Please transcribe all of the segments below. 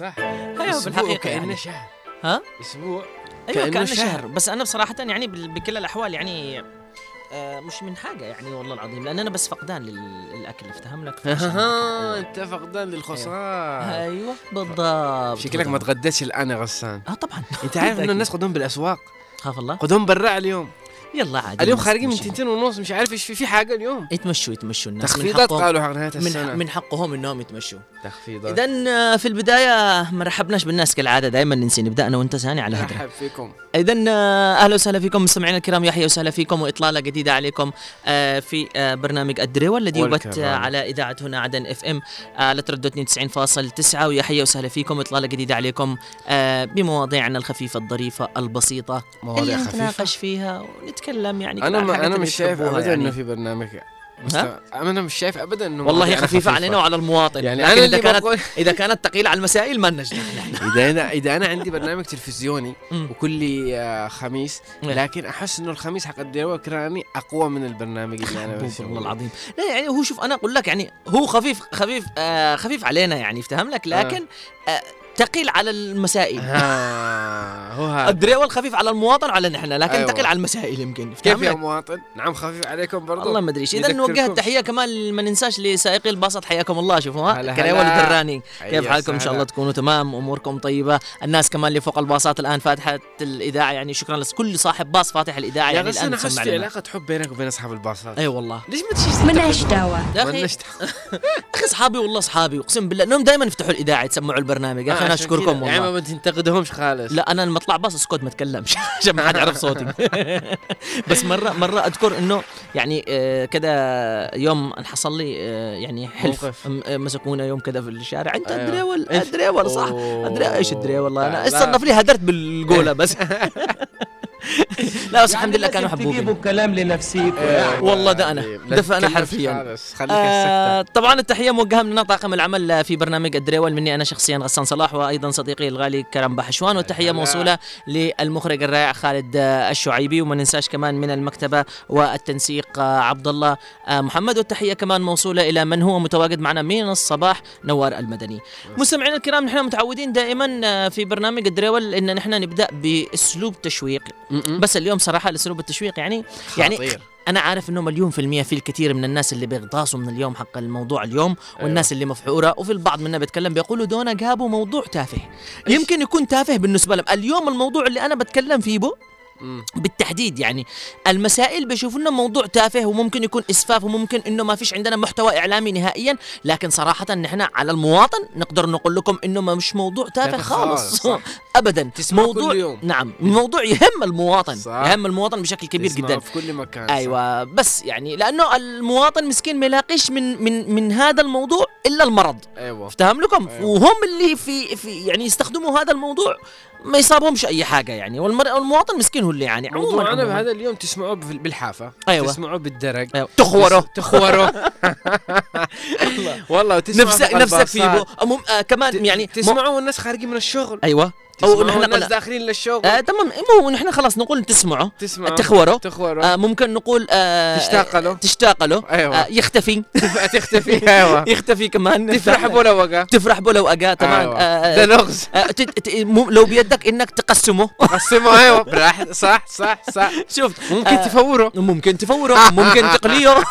صح؟ أيوه أسبوع بالحقيقة كأنه يعني. شهر. ها؟ أسبوع أيوه كأنه كأنه شهر. شهر. بس أنا بصراحة يعني بكل الأحوال يعني آه مش من حاجة يعني والله العظيم. لأن أنا بس فقدان لل- للأكل افتهم لك؟ فعشان هيك. ها أيوة. أنت فقدان للخسارة. أيوه. بالضبط. شكلك ما. تغديتش الآن يا غسان. آه طبعا. أنت عارف إنه. الناس قدام بالأسواق. خاف الله. قدام برا اليوم. يلا عادي اليوم خارجين من. تنتين ونص مش عارف إيش في في حاجة اليوم. يتمشوا يتمشوا الناس تخفيضات قالوا حق نهايه السنة. من من حقهم إنهم يتمشوا. تخفيضات. اذا في البداية ما رحبناش بالناس كالعادة دائما ننسي نبدا أنا وأنت ثاني على هدرة. مرحب فيكم. اذا أهلا وسهلا فيكم مستمعينا الكرام يحيى وسهلا فيكم وإطلالة جديدة عليكم آه، في آه، برنامج الدريوة الذي يبث. آه، على إذاعة هنا عدن إف إم على تردد 92.9 ويحيى وسهلا فيكم اطلاله جديدة عليكم آه، بمواضيعنا الخفيفة الظريفة البسيطة. مواضيع خفيفة. نتناقش فيها ونتكلم يعني أنا ما أنا مش شايف ابدا يعني. انه في برنامج مست... أنا مش شايف ابدا إنه والله مواضيعنا خفيفة علينا وعلى المواطن يعني إذا اللي كانت بقول- إذا كانت ثقيلة على المسائل ما نجح إذا أنا إذا أنا عندي برنامج تلفزيوني. وكل آه، خميس إيه. لكن أحس إنه الخميس حق الديوة كراني أقوى من البرنامج اللي أنا. والله العظيم لا يعني هو شوف أنا أقول لك يعني هو خفيف خفيف آه خفيف علينا يعني افتهم لك لكن آه ثقيل على المسائل. ها هو هذا. الدريول خفيف على المواطن على نحن لكن أيوة. ثقيل على المسائل يمكن. كيف افتهم يا مواطن؟ نعم خفيف عليكم برضو. والله ما أدري إذا. نوجه التحيه كمان ما ننساش لسائقي الباصات حياكم الله شوفوا ها هلا. الدراني. كيف حالكم؟ إن شاء. الله تكونوا تمام أموركم طيبة. الناس كمان اللي فوق الباصات الآن فاتحة الإذاعة يعني شكرا لكل صاحب باص فاتح الإذاعة يا يعني الآن في لنا. علاقة حب بينك وبين أصحاب الباصات. أي والله. ليش ما تجي من إيش دعوة؟ يا أخي. أصحابي والله أصحابي أقسم بالله إنهم دائما يفتحوا الإذاعة يسمعوا البرنامج. أنا أشكركم يعني والله. ما بتنتقدهمش خالص. لا أنا لما اطلع باص اسكت ما اتكلمش عشان ما حد يعرف صوتي. بس مرة مرة أذكر إنه يعني آه كذا يوم حصل لي آه يعني حلف. آه، مسكونا يوم كذا في الشارع. أنت أيوة. الدريول إنت- الدريول صح. الدريول إيش الدريول والله أنا. استنف لي هدرت بالقولة بس. لا بس الحمد لله كانوا تجيبوا حبوبين الكلام لنفسيكم يعني. والله ده أنا. لا ده تتكلمش حرفياً. آه طبعا التحية موجهة مننا طاقم العمل في برنامج الدريول. مني أنا شخصيا غسان صلاح وأيضا صديقي الغالي كرم بحشوان. والتحية. موصولة للمخرج الرائع خالد آه، الشعيبي. وما ننساش كمان من المكتبة والتنسيق آه، عبد الله آه، محمد. والتحية كمان موصولة إلى من هو متواجد معنا من الصباح نوار المدني. مستمعينا الكرام نحن متعودين دائما آه، في برنامج الدريول إن نحن نبدأ بأسلوب تشويق. م-م. بس اليوم صراحة الاسلوب التشويق يعني يعني خطير. أنا عارف إنه مليون في المية في الكثير من الناس اللي بيغطاسوا من اليوم حق الموضوع اليوم والناس اللي مفحورة وفي البعض منا بيتكلم بيقولوا دونا جابوا موضوع تافه يمكن يكون تافه بالنسبة لهم اليوم الموضوع اللي أنا بتكلم فيه بو. بالتحديد يعني المسائل بيشوفوا إنه موضوع تافه وممكن يكون إسفاف وممكن إنه ما فيش عندنا محتوى إعلامي نهائيا لكن صراحة نحن على المواطن نقدر نقول لكم إنه ما مش موضوع تافه خالص صح. ابدا موضوع كل يوم. نعم موضوع يهم المواطن صح. يهم المواطن بشكل كبير جدا في كل مكان صح. أيوه بس يعني لأنه المواطن مسكين ما يلاقيش من من من هذا الموضوع إلا المرض أيوه أفتهم لكم أيوة. وهم اللي في في يعني يستخدموا هذا الموضوع ما يصابهمش أي حاجة يعني والمواطن مسكين هو اللي يعني عموما موضوعنا. بهذا اليوم تسمعوه بال- بالحافة أيوة. تسمعوه بالدرج أيوة. تخوره تخوره والله وتسمعوا نفسك نفسك في الباصات. بو أمم آه كمان يعني مو- تسمعوا الناس خارجين من الشغل أيوه أو نحن الناس قلنا داخلين للشغل آه تمام. مو نحن خلاص نقول تسمعوا. تسمعوا. تخوروا تخوروا. آه ممكن نقول آه تشتاق له. تشتاق له أيوة. آه يختفي. تختفي. أيوه. يختفي كمان. تفرح. بولا وقع تفرح بو لو اجا تمام. أيوة. آه، ده لغز آه، مو- لو بيدك إنك تقسمه. قسموا أيوه. صح صح صح. شوف ممكن آه، تفوروا ممكن تفوره. ممكن تقليه.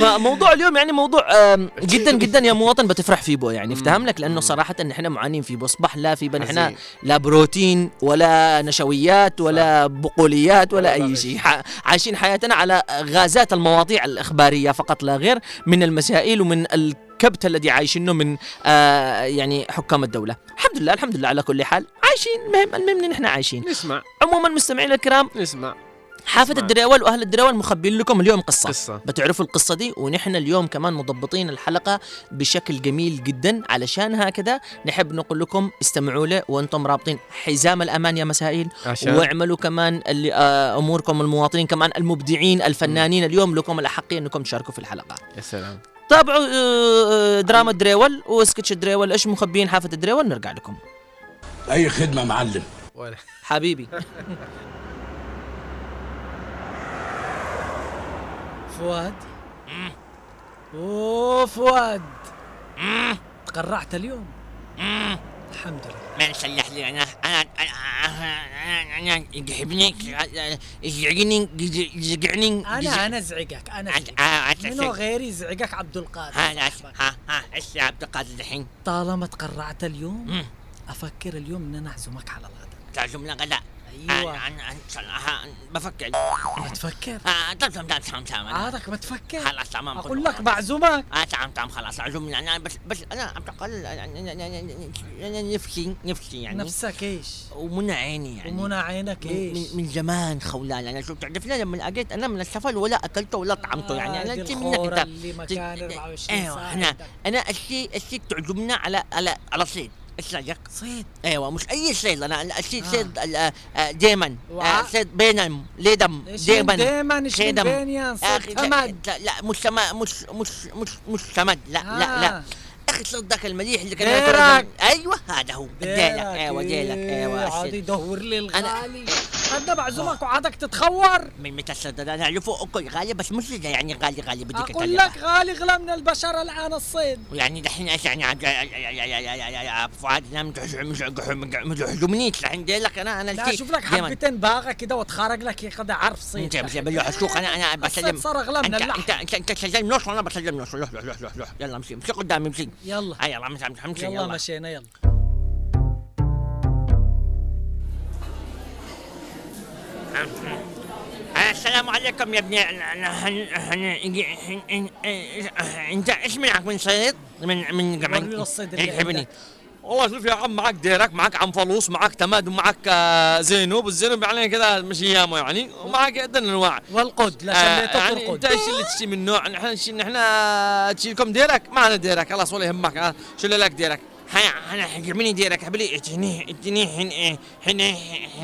فموضوع اليوم يعني موضوع جدا جدا يا مواطن بتفرح فيه بو يعني افتهم لك لأنه صراحة نحن معانين فيه بصبح لا في نحن حزين. لا بروتين ولا نشويات ولا بقوليات ولا أي. شيء. عايشين حياتنا على غازات المواضيع الإخبارية فقط لا غير من المسائل ومن الكبت الذي عايشينه من آه يعني حكام الدولة. الحمد لله الحمد لله على كل حال. عايشين المهم المهم إن إحنا عايشين. نسمع. عموما مستمعينا الكرام نسمع. حافة. الدراول وأهل الدراول مخبين لكم اليوم قصة. قصة. بتعرفوا القصة دي؟ ونحن اليوم كمان مضبطين الحلقة بشكل جميل جدا. علشان هكذا نحب نقول لكم استمعوا له وأنتم رابطين. حزام الأمان يا مسائل. عشان. واعملوا كمان اللي آه أموركم المواطنين كمان المبدعين الفنانين. اليوم لكم الأحقية أنكم تشاركوا في الحلقة. يا سلام. تابعوا آه، دراما الدريول وسكتش الدريول إيش مخبيين حافة الدريول نرجع لكم. أي خدمة معلم؟ حبيبي. فؤاد. أوه فؤاد. تقرعت اليوم؟ الحمد لله. من صلح لي أنا. أنا أنا أنا يجحبني يزعجني يزعجني أنا أنا أزعجك أنا أزعجك. منو غيري يزعجك؟ عبد القادر. ها ها ها إيش يا عبد القادر الحين؟ طالما تقرعت اليوم أفكر اليوم ان أنا أعزمك على الغداء. تعزمنا غداء. أيوه. أنا صراحة بفكر. بتفكر؟ آه تمام تمام تمام تمام عادك بتفكر. خلاص تمام. أقول لك بعزمك آه تمام تمام خلاص. عزمني أنا بس بس أنا عبد القادر أنا نفسي نفسي يعني. نفسك إيش؟ ومنى عيني يعني. ومنى عينك إيش؟ من, من زمان خولان أنا شو تعرفني لما لقيت أنا من السفر ولا أكلته ولا طعمته يعني. أنا أنت من اللي مكان 24 أيوه إحنا أنا الشيء الشيء تعزمنا على على على صيد. إيش رأيك؟ صيد. أيوه مش أي صيد. أنا صيد ديما صيد بينم ليدم ديما ديما إيش بينيا؟ صيد سمد لا مش مش مش مش مش سمد لا لا لا. أخي صدق المليح اللي كان ديرك أيوه هذا هو ديلك أيوه ديلك أيوه عاد يدور لي الغالي أنا بعزمك وعادك تتخور من متى صدق أنا اعرفه اكل غالي بس مش يعني غالي غالي بدك أقول لك غالي غلا من البشر الان الصيد يعني دحين إيش يعني فؤاد أنا مش حجمنيش دحين ديلك أنا أنا لا شوف لك حبتين باغه كده وتخرج لك كده عرف صيد انت السوق أنا أنا بسلم صار اغلى من اللحم انت انت انت تسلم نص وأنا بسلم نص روح روح روح روح يلا امشي امشي قدامي امشي يلا هيا يلا امشي امشي يلا مشينا يلا السلام عليكم يا ابني انت إيش معك من صيد؟ من من اللي يحبني والله شوف يا عم معك ديرك معك عم فلوس معك تماد ومعك زينوب. الزينوب يعني كذا مش ايامه يعني ومعك عدة أنواع. والقد لا شليتك يعني والقد انت إيش اللي تشتي من نوع؟ نحن نحن تشيلكم ديرك؟ معنا ديرك. خلاص ولا يهمك. شيل لك ديرك؟ هيا أنا حجمني ديرك. حبلي اتني اتني حين حين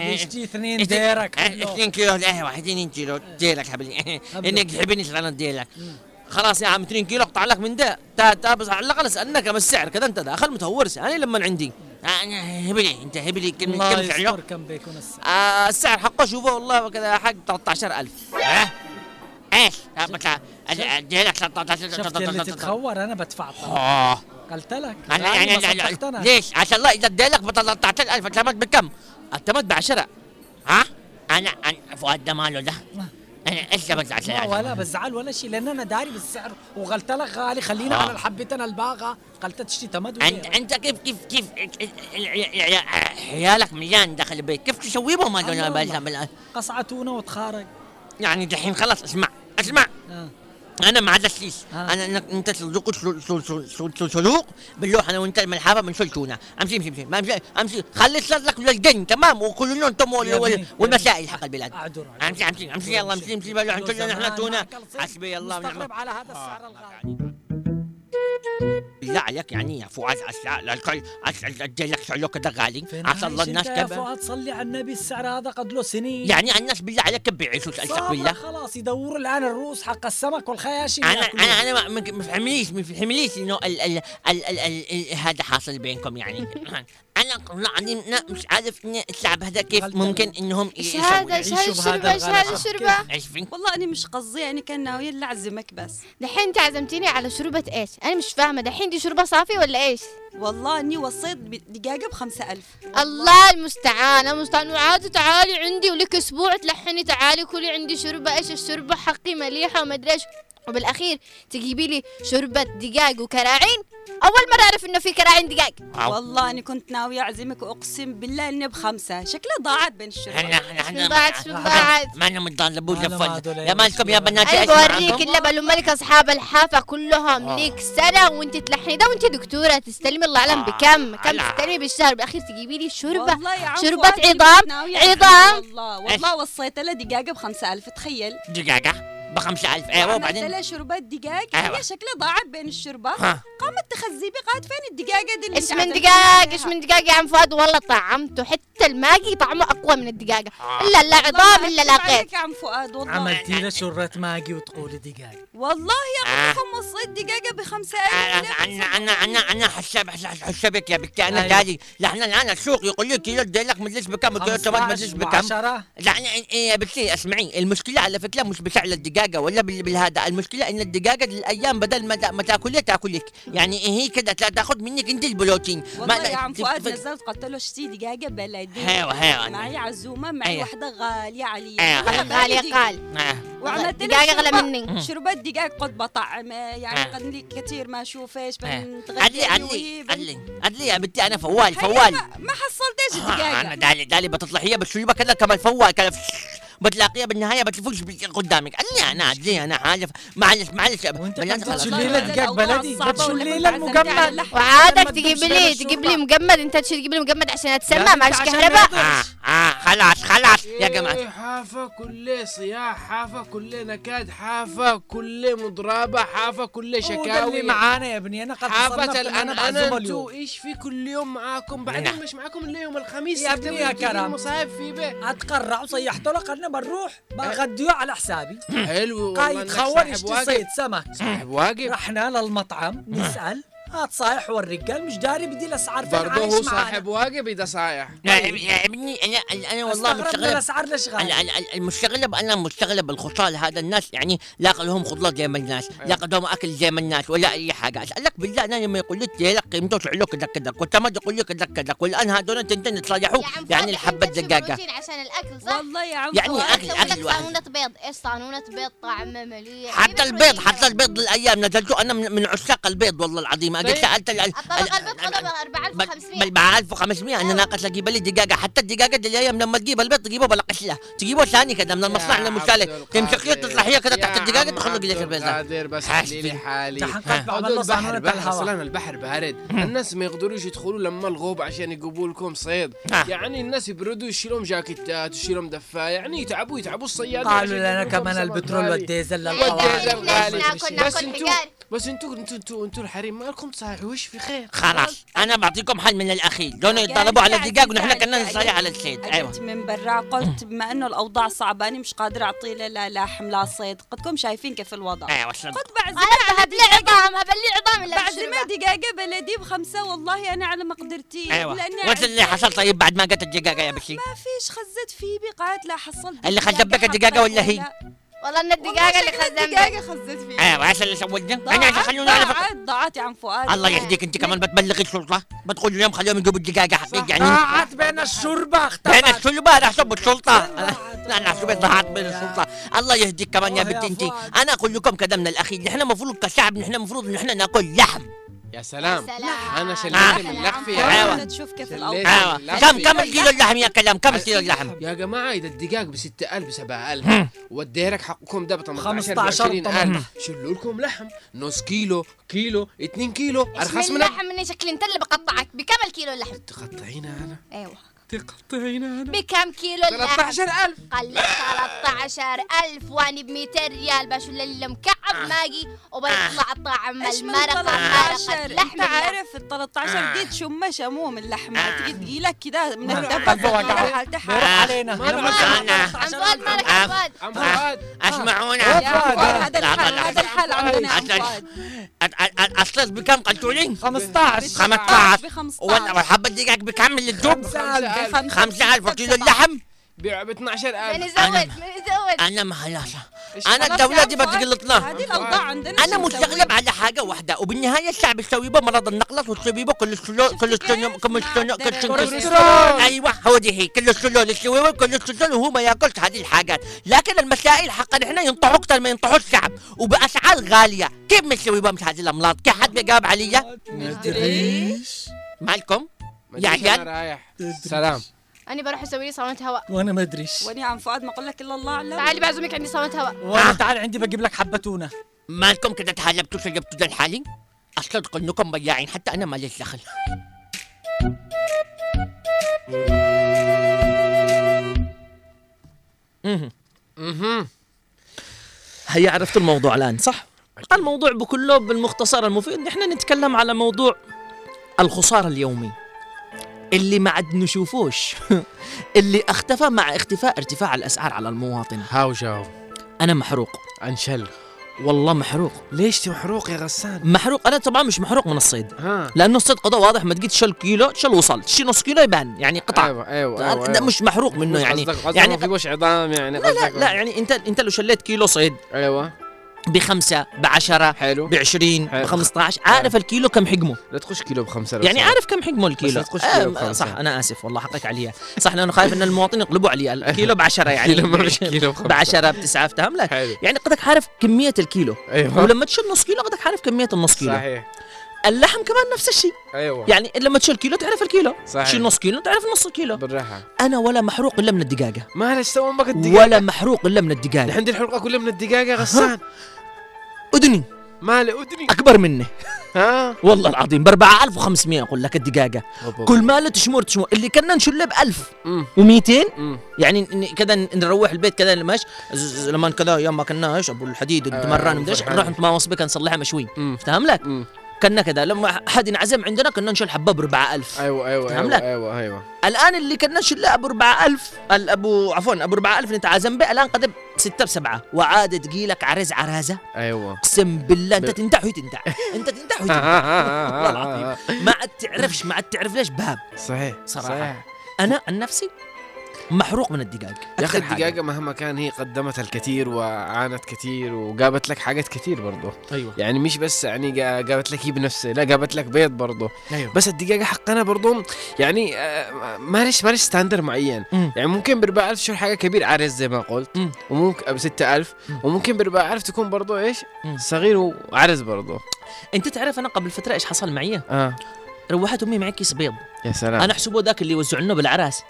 يشتي اثنين ديرك اثنين كيلو. أيوه اثنين كيلو. ديرك حبلي إنك تحبني شغلانه ديرك. خلاص يا عم 2 كيلو اقطع لك من ده تا بس على الأقل اسالك كم السعر كذا انت داخل متهورس أنا لما عندي أنا هبلي انت هبلي كم كم سعره؟ كم بيكون السعر؟ آه السعر حقه شوفه والله كذا حق 13000 آه إيش؟ ادي لك 13000 شفت اللي تتخور أنا بدفع آه قلت لك أنا يعني ليش؟ عشان الله إذا ادي لك ب 13000 اعتمد بكم؟ اعتمد ب 10 ها؟ أنا فؤاد ده ماله ده أنا إيش بزعل؟ لا ولا بزعل ولا شيء لأن أنا داري بالسعر. وقلت لك غالي خلينا آه. على الحبتين الباغه قلت تشتي تمد انت أنت كيف كيف كيف عيالك مليان داخل البيت. كيف تسوي بهم هذول قصعة تونه وتخارج. يعني دحين خلاص اسمع اسمع. آه. أنا مع التسليس آه. أنا أنت تسلق سلوق باللوح أنا وأنت الملحفة بنشيل تونه أمشي أمشي أمشي أمشي أمشي. خلي لك للجن تمام؟ وكلنا أنتم والمسائل حق البلاد. أمشي أمشي أمشي يلا أمشي أمشي. باللوح نحن تونه حسبي الله ونعم على هذا السعر الغالي. بالله عليك يعني يا فؤاد الكل ادي لك سعر كذا غالي الله الناس يا فؤاد صلي على النبي السعر هذا قد له سنين يعني الناس بالله عليك كيف بيعيشوا سالتك بالله خلاص يدوروا الان الروس حق السمك والخياشيم أنا أنا أنا ما فهمليش ما فهمليش انه هذا حاصل بينكم يعني أنا والله العظيم مش عارف ان الشعب هذا كيف ممكن إنهم إيش هذا؟ إيش هذا؟ الشربه إيش هذا؟ الشربه إيش فين والله أنا مش قصدي يعني كان ناويه اللي أعزمك بس. دحين أنت عزمتيني على شربة إيش؟ أنا مش فاهمة. دحين دي شربة صافي ولا إيش؟ والله إني وصيت دقاقه بخمسة ألف. الله المستعان المستعان. وعادي تعالي عندي ولك أسبوع تلحني. تعالي كلي عندي شربة. إيش الشربة؟ حقي مليحة وما أدري إيش. وبالأخير تجيبي لي شوربة دقاق وكراعين. أول مرة أعرف إنه في كراعين دقاق. والله اني كنت ناوية أعزمك وأقسم بالله إني بخمسة. شكلها ضاعت بين الشرب إحنا ضاعت؟ ضاعت؟ ما أنا متطلبوش يا مالكم يا بنات أنا بوريك اللبن الملك أصحاب الحافة كلهم. ليك سنة وأنت تلحني ده وأنت دكتورة. تستلمي الله اعلم بكم. كم تستلمي بالشهر؟ بالأخير تجيبي لي شوربة. شوربة عظام. عظام. والله. والله وصيت لها دقاقة بخمسة ألف. تخيل. دقاقة؟ ب 5000 أيوه وبعدين؟ عملت شربات دقاق. أيوة. هي شكلها ضاعت بين الشربة قامت تخزي بي قالت فين الدقاقة دي اللي إيش من دقاق إيش من دقاق يا عم فؤاد والله طعمته حتى الماقي طعمه أقوى من الدقاقة. آه. إلا لا عظام إلا لاقيت يا عم فؤاد والله. عملتي له شرة ماقي وتقولي دقاق. والله يا أخي. وصيت دقاقة بخمسة ألف. أنا أنا أنا أنا حساب حسابك يا بنتي أنا أيوة. لا إحنا الآن السوق يقول لي كيلو ديلك مجلس بكم كيلو تمام مجلس بكم لا يا بنتي أسمعي. المشكلة على فكرة مش بسعر الدقاق. بالدجاجه ولا بال- بالهذا. المشكلة إن الدجاجه الأيام بدل ما ما تاكلها تاكلك يعني هي كده تا- تاخذ منك أنت البروتين. والله يا عم فؤاد نزلت قلت له اشتري دجاجه بلدي. حيوة حيوة معي عزومة معي. واحدة غالية علي. بلدي. قال. وعملت أغلى شربة- مني. شربت دجاج قد بطعم. يعني آه. قد لي كثير ما أشوف إيش آه. بنتغدى عدلي أنا عدلي عدلي. عدلي يا بنتي أنا فوال فوال. ما- حصلتش آه، أنا دالي دالي بتطلع هي بتشربها كذا كمان فوال كذا. بتلاقيها بالنهاية بتفوش قدامك. عدلي أنا عدلي أنا حالف معلش معلش. تشيل لي دجاج بلدي؟ بتشيل لي المجمد وعادك تجيب لي تجيب. لي مجمد. أنت تجيب لي مجمد عشان أتسمى بنت معلش عشان كهرباء خلاص خلاص. يا جماعة. إيه، حافة كل صياح حافة كل نكاد حافة كل مضربة حافة كل شكاوي اللي معانا يا ابني. أنا قد حافة صنفت ان أنا الآن معزومة أنا اليوم انتو إيش في كل يوم معاكم؟ بعدين نعم. مش معاكم إلا يوم الخميس. يا ابني يا كرم. مصايب في بيت. أتقرع وصيحت له قلنا بنروح. بغديه على حسابي. حلو قايد يشتي واجب. صيد سمك. صاحب واجب. رحنا للمطعم نسأل. هات صايح والرجال مش داري بدي الاسعار برضه هو. صاحب واجب إذا صايح. يا ابني- أنا أنا والله مستغرب الأسعار ليش ال- غالي ال- ال- المستغرب أنا مستغرب الخصال هذا الناس يعني لا لهم خضلات زي ما الناس لا لهم أكل زي ما الناس ولا أي حاجة. اسالك بالله أنا لما يقول لك لك قيمته تعلو كذا كذا كنت ما تقول لك كذا كذا والان هذول تنتين يتصالحوا يعني الحبة أنت تشوف دجاجه روتين عشان الأكل صح؟ والله يا عم يعني لك واحد. صالونة بيض إيش صالونة بيض؟ طعمه مليح. حتى البيض حتى البيض الأيام نزلته أنا من, من عشاق البيض والله العظيم. طيب. سالت ال- ال- الطبق البيض بل 4500 ب 1500 أنا ناقص أجيب لي دقيقه حتى الدقيقه دي الأيام لما تجيب البيض تجيبه بلا قشله تجيبه ثاني كذا من المصنع يا للمشتري عبد تمسك هي تطلع هي كذا تحت الدقيقه عم تخرج لك البيض القادر بس حالي. له البحر بحر أصلا البحر بارد. الناس ما يقدروش يدخلوا لما الغوب عشان يجيبوا لكم صيد. آه. يعني الناس يبردوا يشيلهم جاكيتات ويشيلهم دفاية. يعني يتعبوا يتعبوا الصيادين قالوا عشان لنا كمان البترول. والديزل والديزل غالي. بس حجار. بس أنتوا أنتوا أنتوا أنتوا الحريم ما لكم تصاحوش في خير؟ خلاص أنا بعطيكم حل من الأخير. دون يتضربوا على الدجاج ونحن كنا نصيح على الصيد أيوه. من برا قلت بما إنه الأوضاع صعبة أنا مش قادرة أعطي له لا لحم لا صيد. قدكم شايفين كيف الوضع. أيوه. قلت بعزمه أنا هبلي عظام هبلي عظام اللي بعزمه دجاجه بلدي بخمسة والله أنا على مقدرتي أيوه. وش اللي حصل طيب بعد ما قتل الدجاجه يا بشي؟ ما فيش خزت في بقات لا حصلت اللي خزبك الدجاجة حطيت ولا هي؟ والله إن الدجاجة اللي شكل خزن الدجاجه خزت فيها. أيوه إيش اللي سوينا أنا ضاعت خلونا فكره ضاعت ضاعت يا عم فؤاد الله يهديك أنت كمان بتبلغ الشرطة. بتقول اليوم خليهم يجيبوا الدجاجه حقيقي يعني. ضاعت بين الشوربة بين اختفت السلبة أنا احسب السلطة لا أنا احسب ضاعت بين السلطة الله يهديك كمان يا بنت أنت. أنا أقول لكم كذا من الأخير نحن المفروض كشعب نحن المفروض نحن ناكل لحم. يا سلام. سلام. أنا شليت. من. يا تشوف كيف. الأوضاع. أيوه لا، كم كم الكيلو اللحم يا كلام؟ كم الكيلو اللحم؟ يا جماعة إذا الدجاج ب 6000 ب 7000 وديرك حقكم ده ب 18 ب 15 20000 شيلوا لكم لحم. نص كيلو كيلو 2 كيلو. إيش أرخص من من لحم مني شكل انت اللي بقطعك. بكم الكيلو اللحم؟ تقطعينا أنا؟ أيوه. تقطعينا أنا بكم كيلو اللحم 13000 قال لك 13000 واني ب 200 ريال بشول اللي مكعب ماجي وبيطلع طعم من المرقه 13 مرقه انت لحم اللحم. عارف ال 13 دي تشم شموم اللحمه تجي تجيلك كده من ما- الدفع تحال علينا فؤاد مالك آه. عم فؤاد اسمعونا هذا لا، هذا الحال عندنا يا عم أصلاً- فؤاد اصل بكم قلتوا لي 15 15 ب 15 والحبة الدجاج بكم اللي تدوب 5000 5000 وكيلو اللحم. بيع ب 12000 من يزود من يزود أنا ما خلاص أنا يا دي بتقلطنا هذه الأوضاع عندنا أنا شو مستغرب على حاجة واحدة. وبالنهاية الشعب يسوي به مرض النقرص ويسوي به كوليسترول كوليسترول كوليسترول كوليسترول أيوه هو دي هي. كوليسترول يسوي به كوليسترول وهو ما يأكلش هذه الحاجات. لكن المسائل حقا إحنا ينطحوا أكثر ما ينطحوا الشعب. وبأسعار غالية. كيف بنسوي بهم هذه الأمراض؟ كيف حد بيجاوب علي ندريش مالكم؟ ما يا أنا عيال رايح. سلام. أنا بروح أسوي لي صالونة هواء. وأنا ما ادريش وين يا عم فؤاد ما أقول لك إلا الله أعلم. تعالي بعزمك عندي صالونة هواء. وأنا تعال عندي بجيب لك حبه تونه مالكم كده تهلبتوا شجبتوا ده لحالي؟ اصدق انكم بياعين حتى أنا ماليش دخل. مهم. أها هيا عرفت الموضوع الآن صح؟ الموضوع بكله بالمختصر المفيد. نحن نتكلم على موضوع الخسارة اليومي. اللي ما عاد نشوفوش. اللي اختفى مع اختفاء ارتفاع الأسعار على المواطن. هاو جاو. أنا محروق. أنشل. والله محروق. ليش محروق يا غسان؟ محروق. أنا طبعا مش محروق من الصيد. ها. لأنه الصيد قضاء واضح. ما تجي تشل كيلو تشل وصل. تشيل نص كيلو يبان. يعني قطع. أيوه أيوه ده أيوة. مش محروق منه يعني. يعني يعني ما فيهوش عظام يعني لا لا قصدك لا يعني انت أنت لو شليت كيلو صيد. أيوه. بخمسة بعشرة حلو. ب 20 حلو. ب 15 عارف الكيلو كم حجمه؟ لا تخش كيلو بخمسة يعني سمحت. عارف كم حجمه الكيلو؟ لا تخش كيلو بخمسة. صح أنا آسف والله حقك عليها. صح لأنه خايف إن المواطنين يقلبوا علي. الكيلو ب 10 يعني كيلو بخمسة. ب 10 بتسعة افتهم لك. حلو. يعني قدك عارف كمية الكيلو. أيوه. ولما تشيل نص كيلو قدك عارف كمية النص كيلو. صحيح. اللحم كمان نفس الشيء. أيوه. يعني لما تشيل كيلو تعرف الكيلو. صحيح. تشيل نص كيلو تعرف نص الكيلو. بالراحة. أنا ولا محروق إلا من الدقاقة. معلش سوى أمك الدقاقة. ولا محروق إلا من الدقاقة. عندي الحلقة كلها من الدقاقة غسان. أذني. مالي ادري أكبر مني. ها؟ والله العظيم ب 4500 أقول لك الدقاقة. كل ماله تشمر تشمر. اللي كنا نشله ب 1000 مم. و200 مم. يعني كذا نروح البيت كذا مش لما كذا يوم ما كنا إيش أبو الحديد آه، إيش فرحان. نروح مصبي كان نصلحها مشوي. مم. فاهم لك. كنا كذا. لما حد ينعزم عندنا كنا نشيل حبة ب 4000 أيوه أيوه أيوه لك؟ أيوه أيوه. الآن اللي كنا نشيله ابو 4000 ال- أبو عفوا ابو 4000 نتعازم به الآن قد ستة بسبعة. وعاد تجيلك عرز عرازة. أيوه. أقسم بالله أنت ب- تنتح وتنتح أنت تنتح وتنتح والله العظيم. ما عاد تعرفش ما عاد تعرف ليش باب صحيح صراحة. صحيح. أنا عن نفسي محروق من الدقاق. يا أخي. الدقاقة مهما كان هي قدمت الكثير وعانت كثير وجابت لك حاجات كثير برضه أيوه. يعني مش بس يعني جا- جابت لك هي بنفسها لا جابت لك بيض برضه أيوه. بس الدقاقة حقنا برضه يعني آه، مالش مالش ستاندر معين. مم. يعني ممكن ب 4000 شهر حاجة كبير عرس زي ما قلت. مم. وممكن ب 6000 مم. وممكن ب 4000 تكون برضه إيش؟ مم. صغير وعرس برضه أنت تعرف أنا قبل فترة إيش حصل معي؟ آه. روحت أمي معي كيس بيض. يا سلام. أنا أحسبه ذاك اللي يوزعوا لنا بالاعراس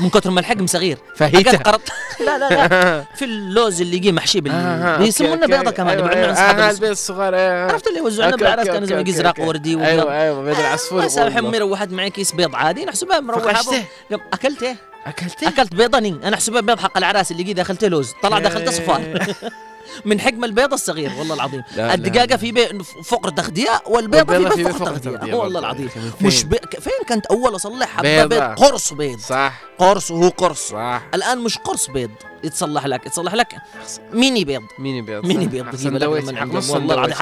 من كثر ما الحجم صغير. اكلت قرط لا لا لا. في اللوز اللي يجي محشي بال يسمونه بيضة كمان أيوه اصحاب آه البيض الصغير آه. عرفت اللي يوزعوا لنا okay، بالاعراس okay، كان زي okay، ازرق okay. وردي وبيض. أيوه أيوه بيض العصفور سامح والله. امي روحت معي كيس بيض عادي نحسبها مروحة فقشته؟ قام- اكلت إيه أكلته؟ أكلت بيضني أنا أحسبها بيض حق الاعراس اللي جي دخلته لوز. طلع دخلته صفار. من حجم البيض الصغير والله العظيم. لا، لا. في بي... فقر تغذية والبيضة والبيضة في بيض فقر تغذية. تغذية والله. العظيم. فين؟ مش بي... فين كانت أول اصلح حبه. بيض. قرص بيض. صح. قرص وهو قرص. صح. الآن مش قرص بيض. يتصلح لك يتصلح لك ميني بيض. ميني بيض ميني. بيض والله العظيم.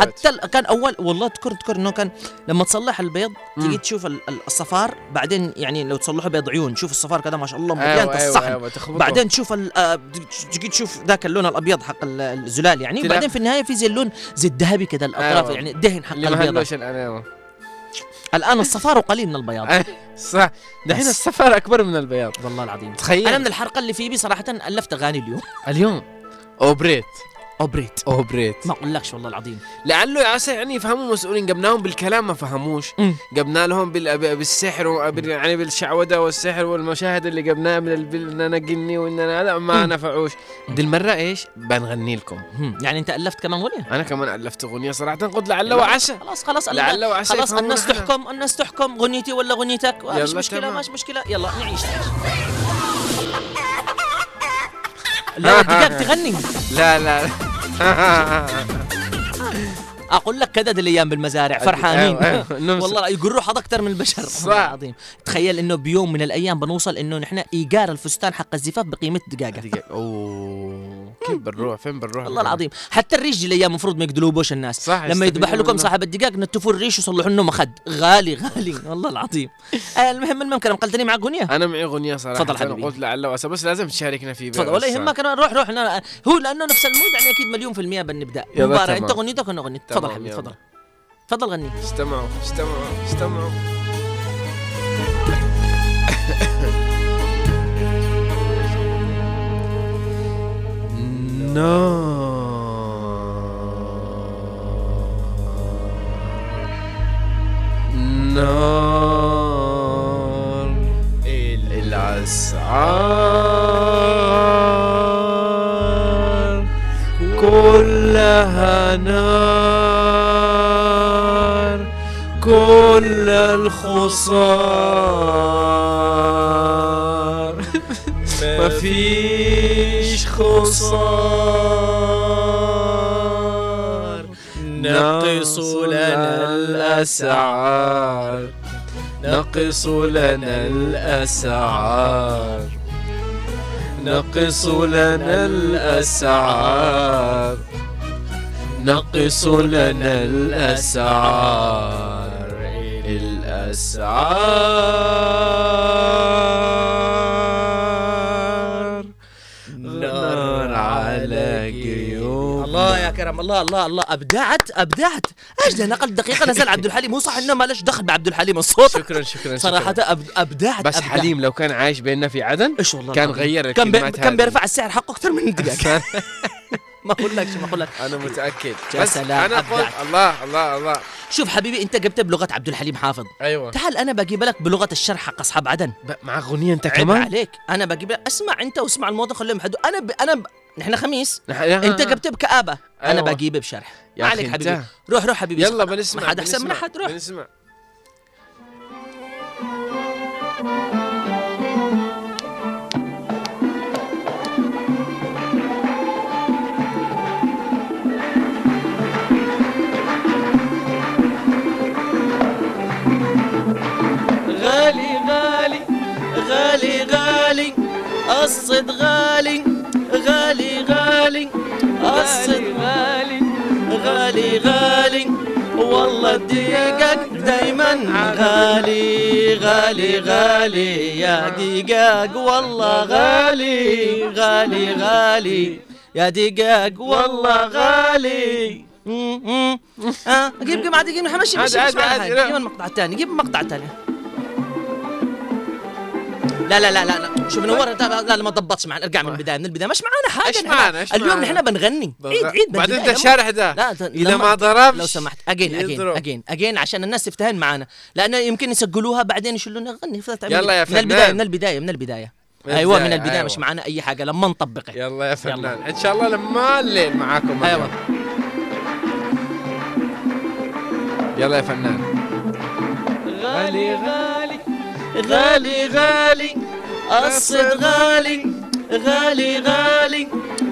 حتى كان أول والله تذكر تذكر إنه كان لما تصلح البيض تيجي. تشوف ال- ال- الصفار بعدين يعني لو تصلحوا بيض عيون. شوف الصفار كذا ما شاء الله مليان أيوه أيوه الصحن أيوه تخبطه. بعدين تشوف آه، تجي تشوف ذاك اللون الأبيض حق ال- الزلال يعني. وبعدين في النهاية في زي اللون زي الذهبي كذا الأطراف أيوة. يعني دهن حق البيضة. هلوش الآن الصفار وقليل من البياض. أي، صح. دحين. السفر أكبر من البياض. والله العظيم. تخيل. أنا من الحلقة اللي في بي صراحة ألفت أغاني اليوم. اليوم؟ أوبريت. اوبريت اوبريت ما أقولكش والله العظيم. لعله يا عسى يعني يفهموا مسؤولين. جبناهم بالكلام ما فهموش. جبنا لهم بال... بالسحر. يعني بالشعوذة والسحر والمشاهد اللي جبناها من ال... بال- إن أنا جني وإن أنا هذا ما. نفعوش. دي المره إيش؟ بنغني لكم. يعني أنت ألفت كمان أغنية؟ أنا كمان ألفت أغنية صراحة. قلت لعله وعسى خلاص خلاص لعله وعسى خلاص الناس. تحكم الناس تحكم غنيتي ولا غنيتك؟ مش مشكلة. مش مشكلة. يلا نعيش. لا الدقاق تغني. لا لا. أقول لك كدد الأيام بالمزارع فرحانين. أيوة، أيوة،. والله يقول روح أكثر من البشر. صح. العظيم. تخيل إنه بيوم من الأيام بنوصل إنه نحن إيجار الفستان حق الزفاف بقيمة دقاقة. دقيقة. أوه. كيف بنروح؟ فين بنروح والله العظيم. حتى الريش الأيام المفروض ما يقدلوبوش الناس. صح، لما يذبح لكم. صاحب الدقاق نتفوا الريش ويصلحوا لنا مخد. غالي غالي والله العظيم. آه المهم الممكن مقلتني معك أغنية؟ أنا معي أغنية صراحة. تفضل حبيبي. قلت لعله وعسى بس لازم تشاركنا فيه تفضل. ولا يهمك أنا روح روح. أنا هو لأنه نفس المود يعني أكيد مليون في المية بنبدأ. تمام. أنت غنيتك وأنا غنيت تفضل حبيبي. تفضل. تفضل غني. استمعوا استمعوا استمعوا. نار الأسعار كلها نار كل الخسار مفيش خسار نقص لنا الأسعار. نقص لنا الأسعار. نقص لنا الأسعار. نقصوا لنا الأسعار. الأسعار. نار على جيوب الله يا كرم الله الله الله أبدعت أبدعت ده نقل دقيقة نزل عبد الحليم مو صح إنه ما لهش دخل بعبد الحليم الصوت شكرا شكرا صراحة. أب... أبدعت بس أبدعت. حليم لو كان عايش بيننا في عدن إيش والله كان. غير كان بي... كان. بيرفع السعر حقه أكثر من الدقيقه ما أقول لك ما أقول لك أنا متأكد. يا بس سلام، أنا قلت أبدعت. الله الله الله. شوف حبيبي أنت جبت بلغة عبد الحليم حافظ. أيوه. تعال أنا بجيب لك بلغة الشرح حق أصحاب عدن. ب- مع أغنية أنت عيب كمان؟ عليك. أنا بجيب لك اسمع أنت واسمع الموضوع خليهم يحدوا أنا ب... أنا ب... نحن خميس. نح- يا- أنت جبت بكآبة. أنا أيوة. بجيب بشرح. يا ما أخي عليك أنت. حبيبي روح روح حبيبي. يلا بنسمع ما حد أحسن من بنسمع، احد روح. بنسمع. الصد غالي غالي غالي. الصد غالي غالي غالي. والله دقيقك دايما غالي غالي غالي. يا دقاق والله غالي غالي غالي. يا دقاق والله غالي. مم، مم. آه جيب جيب عادي جيب مشي مشي مشي عادي،. جيب المقطع الثاني جيب المقطع الثاني. لا لا لا لا لا. شوف نور لا لا لا، ما ضبطش معنا. ارجع من البداية من البداية. مش معانا حاجة إيش نحن- معانا، إيش اليوم؟ نحن بنغني. عيد عيد بعدين. انت الشارح ده لا ت- إذا لما- ما ضربش لو سمحت. أجين أجين. أجين أجين عشان الناس تفتهن معانا لأنه يمكن يسجلوها بعدين يشيلونا نغني يلا يا من البداية فنان. من البداية من البداية. من أيوه من البداية، البدايه أيوة. مش معانا أي حاجة. لما نطبقها يلا يا فنان. إن شاء الله لما الليل معاكم أيوه. يلا يا فنان. غالي غالي. غالي غالي الصد غالي غالي غالي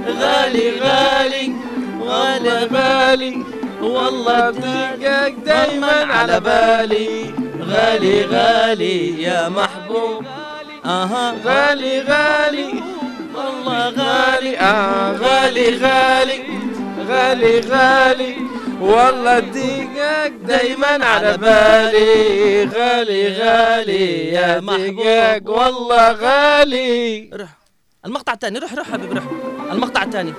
غالي غالي. غالي غالي والله دقيقك دايما على بالي. غالي غالي يا محبوب. أها. غالي غالي والله غالي. آه. غالي غالي غالي غالي. والله دقيقك دايما على بالي. غالي غالي يا دقيقك والله غالي. روح. المقطع الثاني. روح روح حبيبي روح. المقطع الثاني.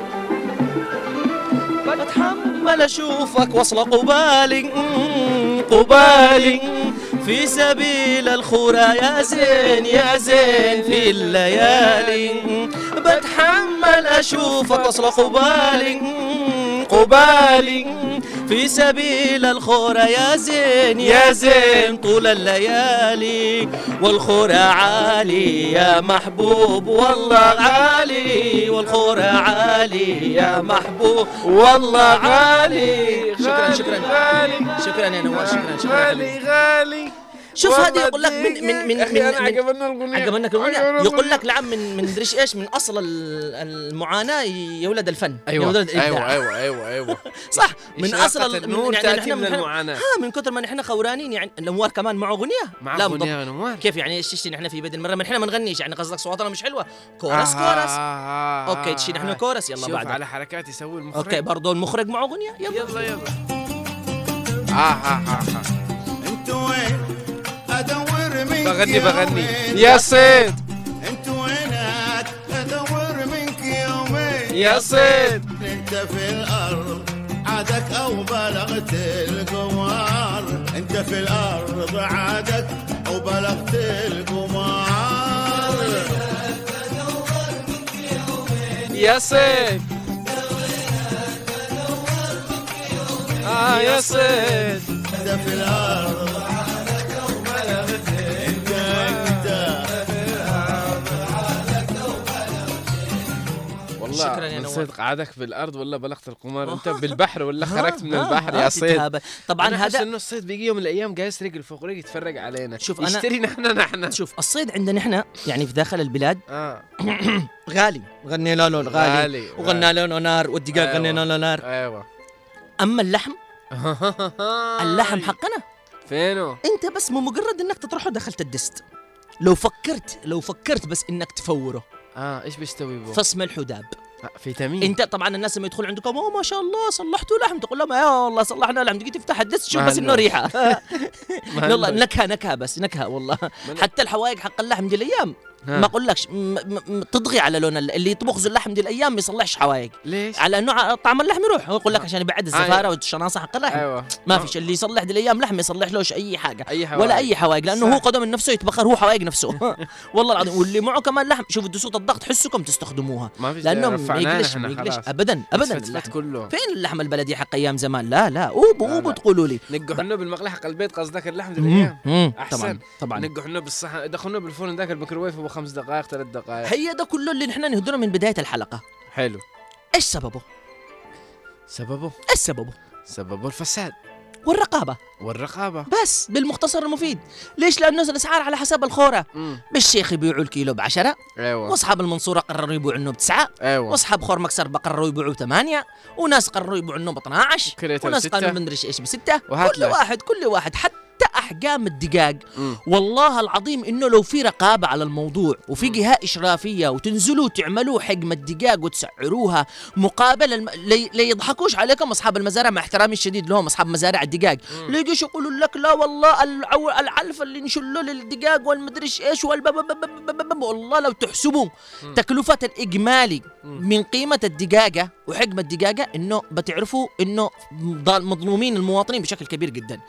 بتحمل أشوفك وصل قبالي قبالي في سبيل الخورى يا زين يا زين. في الليالي. بتحمل أشوفك وصل قبالي مم، قبالي في سبيل الخورى يا زين يا زين طول الليالي والخورى عالي يا محبوب والله عالي والخورى عالي يا محبوب والله عالي. شكرا شكرا. شكرا يا نواف شكرا شكرا. غالي غالي. شوف هذه يقول لك من من من من, عجبنا الأغنية عجبنك عجبنا الاغنيه يقول. لك لعم من من مدريش إيش؟ من أصل ال- المعاناة يولد الفن. أيوه. يولد. أيوه أيوه أيوه أيوه. صح. من أصل ال- النور يعني تأتي نحن من المعاناة. ها من كثر ما نحن خورانين يعني نوار كمان معه أغنية؟ مع مضب- نوار كيف يعني إيش تشتي نحن في بدء المرة؟ ما نحن ما نغنيش يعني قصدك صوتنا مش حلوة. كورس كورس. okay تشي نحن. كورس يلا شوف بعد على حركات يسوي المخرج. okay برضه المخرج معه أغنية؟ يلا. يلا يلا. آه آه آه آه. انت وين؟ أدور منك بغني بغني. يا صيد أنت وينك؟ أدور منك يومين. يا صيد أنت في الأرض عادك أو بلغت القمر أنت في الأرض عادك أو بلغت القمر يا صيد آه يا صيد أنت في الأرض والله. شكراً يا. صدق عادك في الأرض ولا بلغت القمار. أنت بالبحر ولا خرجت من البحر يا صيد. تتهابل. طبعا أنا هذا إنه الصيد بيجي يوم من الأيام جالس رجل فوق رجل يتفرج علينا. شوف أنا- يشتري نحن نحن. شوف الصيد عندنا نحن يعني في داخل البلاد آه. غالي. غنينا له غالي غالي، وغنى له نار والدقاق أيوة. غنينا له نار. أيوه. أما اللحم اللحم حقنا. فينه؟ أنت بس مو مجرد إنك تطرحه دخلت الدست. لو فكرت لو فكرت بس إنك تفوره. آه إيش بيستوي بو فص ملح وداب. فيتامين. انت طبعا الناس لما يدخل عندكم أوه ما شاء الله صلحتوا لحم. تقول لهم يا والله صلحنا لحم. تجي تفتح الدس؟ تشوف بس إنه. ريحة. والله. نكهة نكهة بس نكهة والله. حتى الحوايق حق اللحم دي الأيام. ها. ما أقولكش م- م- تطغي على لون ال- اللي يطبخ اللحم دي الأيام ما يصلحش حوايق ليش؟ على إنه طعم اللحم يروح. هو يقول لك عشان يبعد الزفارة أيوة. والشناصة حق اللحم. أيوه. ما فيش اللي يصلح دي الأيام لحم يصلح لهش أي حاجة. أي حوايج. ولا أي حوايق لأنه صح. هو قدم من نفسه يتبخر هو حوايق نفسه. والله العظيم. واللي معه كمان لحم. شوف دسوط الضغط حسكم تستخدموها. ما فيش لأنه ما يقلش ما يقلش. ابدا ابدا اللحم. كله. فين اللحم البلدي حق أيام زمان؟ لا لا. اوبوا لا. تقولوا لي. نقحنه بالمقلة حق البيت قصدك اللحم دي الأيام. مم، أحسن. طبعا طبعا. نقحنه بالصحن دخلناه بالفرن ذاك الميكروويف خمس دقائق ثلاث دقائق. هي ده كله اللي نحن نهدره من بداية الحلقة. حلو. إيش سببه؟ سببه؟ إيش سببه؟ سببه الفساد. والرقابة. والرقابة. بس بالمختصر المفيد. ليش؟ لأنه الأسعار على حسب الخورة. امم بالشيخ يبيعوا الكيلو بعشرة. أيوه. وأصحاب المنصورة قرروا يبيعوا انه بتسعة أيوه. وأصحاب خور مكسر قرروا يبيعوا ثمانية. وناس قرروا يبيعوا انه ب 12 كريتر وناس ستة. قالوا مدري إيش بستة كل. واحد كل واحد حتى أحجام الدجاج مم. والله العظيم إنه لو في رقابة على الموضوع وفي جهات إشرافية وتنزلوا تعملوا حجم الدجاج وتسعروها مقابل الم... لي... ليضحكوش عليكم أصحاب المزارع مع احترامي الشديد لهم أصحاب مزارع الدجاج لا يجيش يقولوا لك لا والله العو... العلف اللي نشله للدجاج والمدري إيش والبب والله لو تحسبوا تكلفه الإجمالي من قيمة الدجاجة وحجم الدجاجة إنه بتعرفوا إنه مظلومين المواطنين بشكل كبير جدا.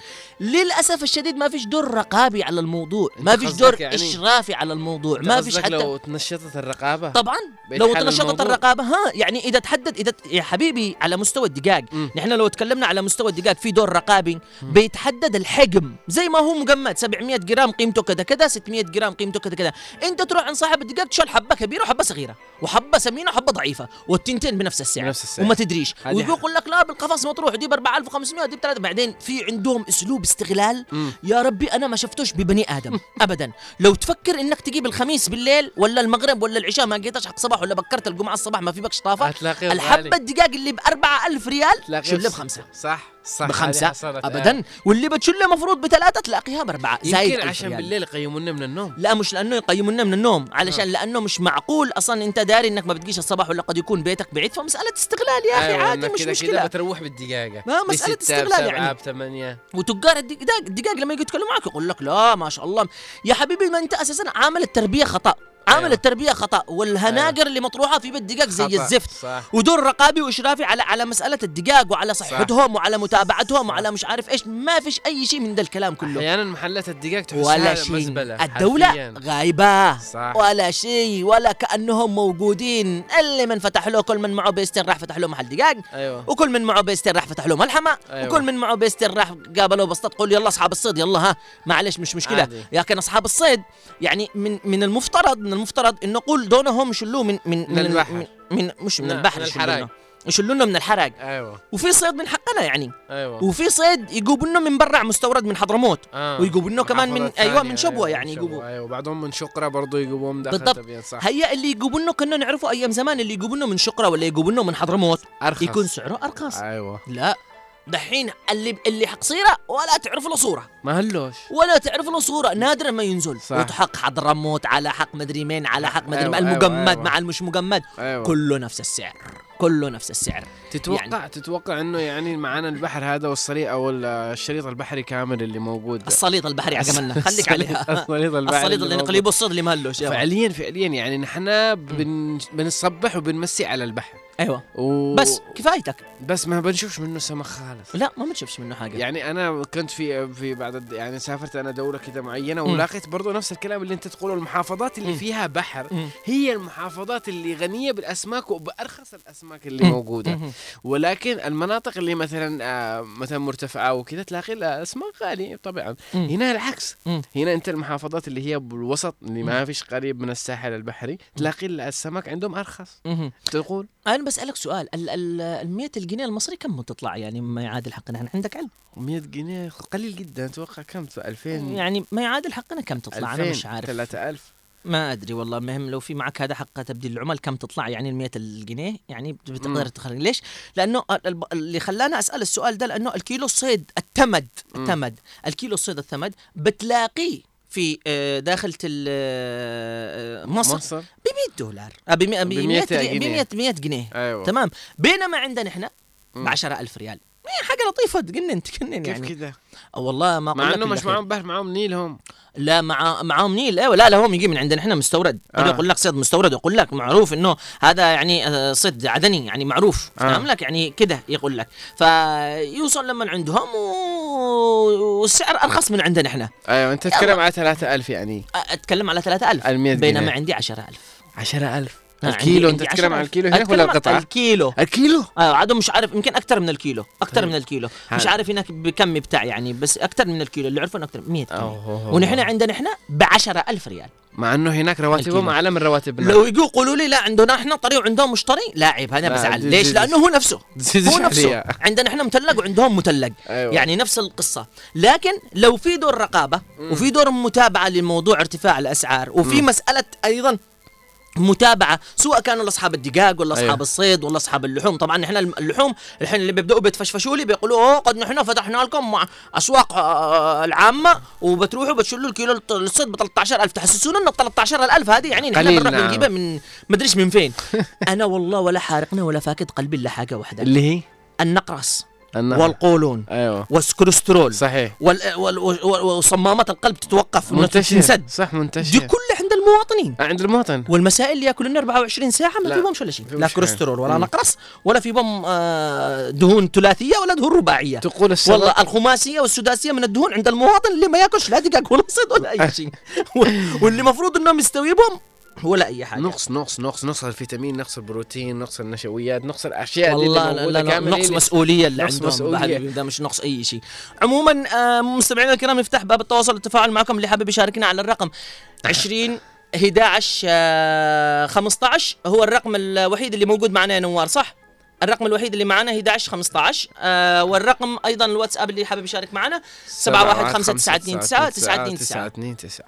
للأسف الشديد ما فيش دور رقابي على الموضوع. ما فيش دور يعني- إشرافي على الموضوع. ما فيش حتى لو تنشطت الرقابة؟ طبعا. لو تنشطت الموضوع. الرقابة ها يعني إذا تحدد إذا يا حبيبي على مستوى الدجاج. مم. نحن لو تكلمنا على مستوى الدجاج في دور رقابي بيتحدد الحجم. زي ما هو مجمد 700 جرام قيمته كذا كذا 600 جرام قيمته كذا كذا. أنت تروح عند صاحب الدجاج تشيل حبة كبيرة وحبة صغيرة وحبة سمينة وحبة ضعيفة والتنتين بنفس السعر. بنفس السعر. وما تدريش. هذه ويجي يقول لك لا بالقفص مطروح دي ب 4500 دي ب 3 بعدين في عندهم أسلوب استغلال. مم. يا ربي أنا ما شفتوش ببني آدم. ابدا. لو تفكر إنك تجيب الخميس بالليل ولا المغرب ولا العشاء ما لقيتش حق صباح ولا بكرت الجمعة الصباح ما في بكش هتلاقيه الحبة. الدجاج اللي ب 4000 ريال شله بس- بخمسه صح. صح بخمسة. ابدا. واللي بتشله مفروض بثلاثة تلاقيها بأربعة. زايد يمكن عشان ريال. بالليل يقيمونا من النوم. لا مش لأنه يقيمونا من النوم علشان لأنه مش معقول أصلا. أنت داري إنك ما بتجيش الصباح ولا قد يكون بيتك بعيد فمسألة استغلال يا أخي أيوة، عادي مش كده مشكلة. كده بتروح بالدجاجة ما مسألة بستة، استغلال يعني. بثمانية. وتجار الدجاج لما يجوا يتكلموا معك يقول لك لا ما شاء الله. يا حبيبي ما أنت أساسا عامل التربية خطأ. عامل أيوة. التربية خطأ والهناجر اللي مطروحة في بيت دجاج زي خطأ. الزفت. صح. ودور رقابي واشرافي على على مسألة الدجاج وعلى صحتهم وعلى متابعتهم وعلى مش عارف إيش. ما فيش أي شيء من ده الكلام كله. أحيانا محلات الدجاج تحسها ولا شيء. مزبلة الدولة حرفياً. غايبة. صح. ولا شيء ولا كأنهم موجودين. اللي من فتح له كل من معه بيستين راح فتح له محل دجاج أيوه. وكل من معه بيستين راح فتح له ملحمة. أيوة. وكل من معه بيستين راح قابله بسطات قول يلا أصحاب الصيد يلا ها. معلش مش مشكلة. عادي. لكن أصحاب الصيد يعني من من المفترض من المفترض إن نقول دونهم يشلوه من من من البحر. من, من مش من لا، البحر من يشلونه. الحراق. يشلونه من الحرق أيوه. وفي صيد من حقنا يعني. أيوه. وفي صيد يجيبوا من برا مستورد من حضرموت. آه. ويجيبوا لنا كمان من أيوه من شبوة أيوة، يعني من يجيبوا أيوه بعضهم من شقرة برضه يجيبوهم من داخل بالضبط. صح. هيا اللي يجيبوا لنا كنا نعرفه أيام زمان اللي يجيبوا لنا من شقرة ولا يجيبوا لنا من حضرموت. أرخص. يكون سعره أرخص. أيوه. لا دحين اللي اللي حق صيرة ولا تعرف له صورة. ما هلوش. ولا تعرف له صوره نادرا ما ينزل. صح. وتحق حضرموت على حق مدري مين على حق مدري أيوة، أيوة، المجمد أيوة. مع المش مجمد. أيوه. كله نفس السعر. كله نفس السعر. تتوقع يعني- تتوقع إنه يعني معانا البحر هذا والصريح أو الشريط البحري كامل اللي موجود؟ الصليط البحري عجمنا خليك عليها. الصليط البحري الصليط اللي. نقليبه الصيد اللي مهلوش. فعليا فعليا. يعني نحن بن بنصبح وبنمسي على البحر. أيوه. و... بس كفايتك. بس ما بنشوفش منه سمك خالص. لا ما بتشوفش منه حاجة. يعني أنا كنت في في بعد الد- يعني سافرت أنا دولة كده معينة. ولاقيت برضو نفس الكلام اللي أنت تقوله المحافظات اللي. فيها بحر. هي المحافظات اللي غنية بالأسماك وبأرخص الأسماك اللي. موجودة. ولكن المناطق اللي مثلا آه مثلا مرتفعة وكذا تلاقي الأسماك غالية طبعا. هنا العكس. هنا أنت المحافظات اللي هي بالوسط اللي ما فيش قريب من الساحل البحري تلاقي السمك عندهم أرخص. تقول أنا بسألك سؤال ال ال ال 100 الجنيه المصري كم تطلع يعني ما يعادل حقنا؟ إحنا عندك علم. 100 جنيه قليل جدا أتوقع كم؟ 2000 يعني ما يعادل حقنا كم تطلع؟ أنا مش عارف. 3000 ما أدري والله مهم لو في معك هذا حق تبديل العمل كم تطلع يعني ال 100 الجنيه؟ يعني بتقدر. تخرج. ليش؟ لأنه ال- ال- اللي خلانا أسأل السؤال ده لأنه الكيلو الصيد التمد. التمد الكيلو الصيد الثمد بتلاقيه. في آه، داخل ال- آه، مصر. مصر. ب 100 دولار. ب 100 ب 100 100 ب 100 جنيه. 100 جنيه. أيوه. تمام. بينما عندنا إحنا ب 10000 ريال. حاجة لطيفة تجنن تجنن كيف يعني. كذا أه والله ما مع إنه مش. معاهم بحر معاهم نيل هم. لا مع معاهم نيل. أيوه لا لا هم يجي من عندنا. إحنا مستورد. آه. يقول لك صيد مستورد يقول لك معروف إنه هذا يعني آه، صيد عدني يعني معروف. آه. فاهم لك؟ يعني كده يقول لك. فيوصل لما عندهم والسعر أرخص من عندنا إحنا. أيوه أنت تتكلم على 3000 يعني. أتكلم على 3000 ال 100 بينما. عندي 10000 10000 آه، الكيلو أنت تتكلم عن 10,000. الكيلو؟ هناك ولا القطعة؟ الكيلو. الكيلو؟ آه عادوا مش عارف يمكن أكثر من الكيلو أكثر من الكيلو. مش. عارف هناك بكم بتاع يعني بس أكثر من الكيلو. اللي عرفوا أكثر 100 كيلو. ونحن عندنا إحنا ب 10000 ريال. مع إنه هناك رواتبهم. أعلى من رواتبنا. لو يجوا يقولوا لي لا عندنا إحنا طري وعندهم مش طري لا عيب لا، بزعل. دي- ليش؟ دي- لأنه هو نفسه. هو نفسه. عندنا إحنا مثلق وعندهم مثلق أيوة. يعني نفس القصة. لكن لو في دور رقابة وفي دور متابعة لموضوع ارتفاع الأسعار وفي مسألة أيضا متابعة سواء كانوا لأصحاب الدجاج ولا أصحاب أيوة. الصيد ولا أصحاب اللحوم. طبعا إحنا اللحوم الحين اللي بيبدأوا بيتفشفشوا لي بيقولوا أوه قد نحن فتحنا لكم مع أسواق آه، العامة وبتروحوا بتشلوا الكيلو الصيد ب 13000 تحسسونا ان ال 13000 هذه؟ يعني نحن قليل، بنروح نعم. بنجيبها من مدريش من فين. أنا والله ولا حارقنا ولا فاقد قلبي إلا حاجة واحدة. اللي هي؟ النقرس النهر. والقولون. أيوه. والكوليسترول صحيح. وال وال وال وصمامات القلب تتوقف منتشر. تنسد صح منتشر. دي كلها عند المواطنين. عند المواطن. والمسائل اللي ياكلون 24 ساعة ما لا، في بهمش ولا شيء. لا كوليسترول ولا. نقرس ولا في بهم آه، دهون ثلاثية ولا دهون رباعية. تقول والله الخماسية والسداسية من الدهون عند المواطن اللي ما يأكلش. لا دقاق ولا صيد ولا أي شيء. واللي المفروض إنهم يستوي بهم ولا أي حاجة نقص نقص نقص نقص الفيتامين نقص البروتين نقص النشويات نقص الأشياء دي والله اللي لا لا نقص مسؤولية اللي نقص عندهم مسؤولية. بعد ده مش نقص أي شيء عموما آه، مستمعينا الكرام يفتح باب التواصل والتفاعل معكم اللي حابب يشاركنا على الرقم 20 11 آه، 15 هو الرقم الوحيد اللي موجود معنا يا نوار صح؟ الرقم الوحيد اللي معنا 11 15 آه والرقم أيضا الواتساب اللي حابب يشارك معنا 7159299 9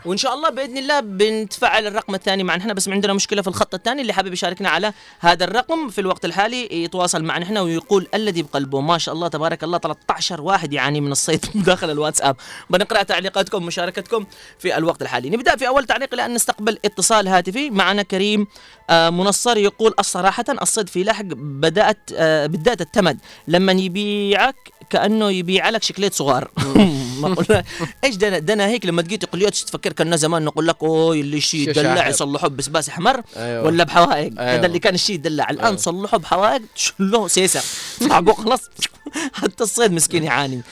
وان شاء الله باذن الله بنتفعل الرقم الثاني معنا إحنا بس عندنا مشكله في الخط الثاني اللي حابب يشاركنا على هذا الرقم في الوقت الحالي يتواصل معنا إحنا ويقول الذي بقلبه ما شاء الله تبارك الله 13 واحد يعاني من الصيد داخل الواتساب بنقرا تعليقاتكم ومشاركتكم في الوقت الحالي نبدا في اول تعليق لأن نستقبل اتصال هاتفي معنا كريم آه منصر يقول الصراحه الصيد في لحق بدات آه بدات التمد. لما يبيعك كأنه يبيع لك شكليت صغار. ما قلنا. إيش ده أنا هيك لما تجي قليات تفكر كنا زمان نقول لك أوه اللي شيء شو دلع شاحب. يصلحوه بسباس احمر أيوة. ولا بحوائق أيوة. هذا اللي كان الشيء يدلع. الآن أيوة. صلحوا بحوائق شلوه سيسه صعقوا خلاص. حتى الصيد مسكين يعاني.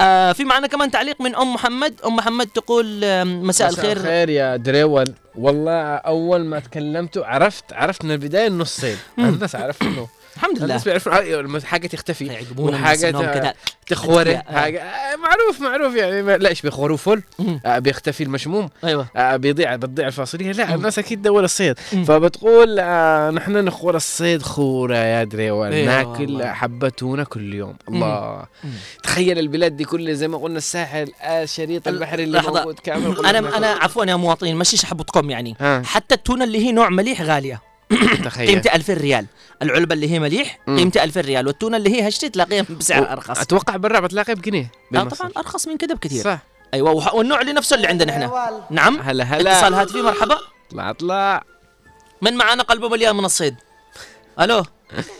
آه في معنا كمان تعليق من أم محمد. أم محمد تقول مساء الخير. خير يا دريول والله أول ما تكلمتوا عرفت عرفت من البداية إنه الصيد. بس عرفت إنه الحمد لله. الناس بيعرفوا حاجة تختفي. وحاجه تخوري. حاجة آه، معروف معروف يعني. ما- لا إيش بيخوروا؟ فل. آه، بيختفي المشموم. أيوه. آه، بيضيع بتضيع الفاصوليا. لا الناس أكيد دول الصيد. فبتقول آه نحن نخور الصيد خورة يا دريوان إيه ناكل والله. حبه تونه كل يوم. الله. تخيل البلاد دي كلها زي ما قلنا الساحل آه الشريط البحري اللي لحظة. موجود كامل أنا. أنا عفوا يا مواطنين مش شحبطكم يعني. حتى التونة اللي هي نوع مليح غالية. تخيل. قيمتها 2000 ريال. العلبة اللي هي مليح. قيمتها 2000 ريال. والتونة اللي هي هشتي تلاقيها بسعر و- أرخص. أتوقع برا بتلاقي بجنيه. آه. طبعا أرخص من كده بكثير. صح. أيوه وح- والنوع اللي نفسه اللي عندنا إحنا. نعم؟ هلا هلا. اتصال هاتفي مرحبا. اطلع اطلع. من معانا قلبه مليان من الصيد؟ ألو.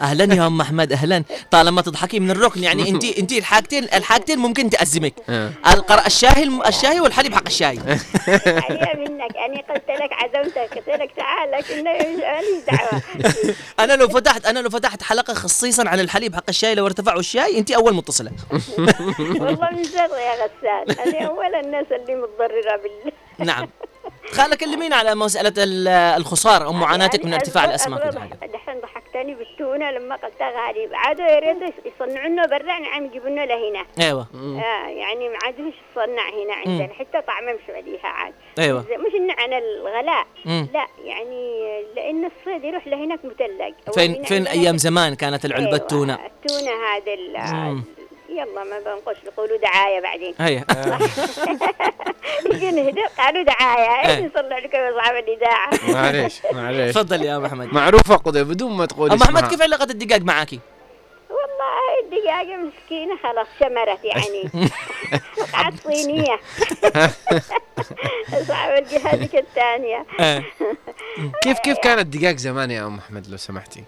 أهلا يا أم أحمد أهلا. طالما تضحكي من الركن يعني انت أنت الحاجتين الحاجتين ممكن تأزمك. آه. القر الشاي الم- الشاي والحليب حق الشاي. عليا منك. أنا قلت لك عزمتك. قلت لك تعال لكن ماليش دعوة. أنا لو فتحت أنا لو فتحت حلقة خصيصا عن الحليب حق الشاي لو ارتفعوا الشاي أنت أول متصلة. والله من زر يا غسان أنا أول الناس اللي متضررة بال نعم. خالة كلمينا على مسألة ال- الخسار أو معاناتك من يعني ارتفاع أصبر- الأسماك أصبر ضحكتني بالتونة لما قلتها غالي عادوا يا ريت يصنعوا لنا برا عم يجيبوا لنا لهنا. أيوة. آه يعني ما عادش يصنع هنا عندنا؟ حتى طعمه مش مليحة عاد. زي- مش إنه عن الغلاء. مم. لا يعني لأن الصيد يروح لهناك مثلج فين فين أيام زمان كانت العلبة أيوة، التونة؟ التونة هذا. يلا ما بنقص يقولوا دعاية بعدين. هي. يجي نهدى قالوا دعاية. إيش إيه. نصلح لكم يا اصحاب الإذاعة معليش معليش. تفضل يا أبو أحمد. معروفة قضية بدون ما تقول أم أحمد كيف علاقة الدقاق معاكي؟ والله الدقاقة مسكينة خلاص شمرت يعني. وقعت صينية. صعب الجهازك الثانية. آه. كيف كيف كان الدقاق زمان يا أم أحمد لو سمحتي؟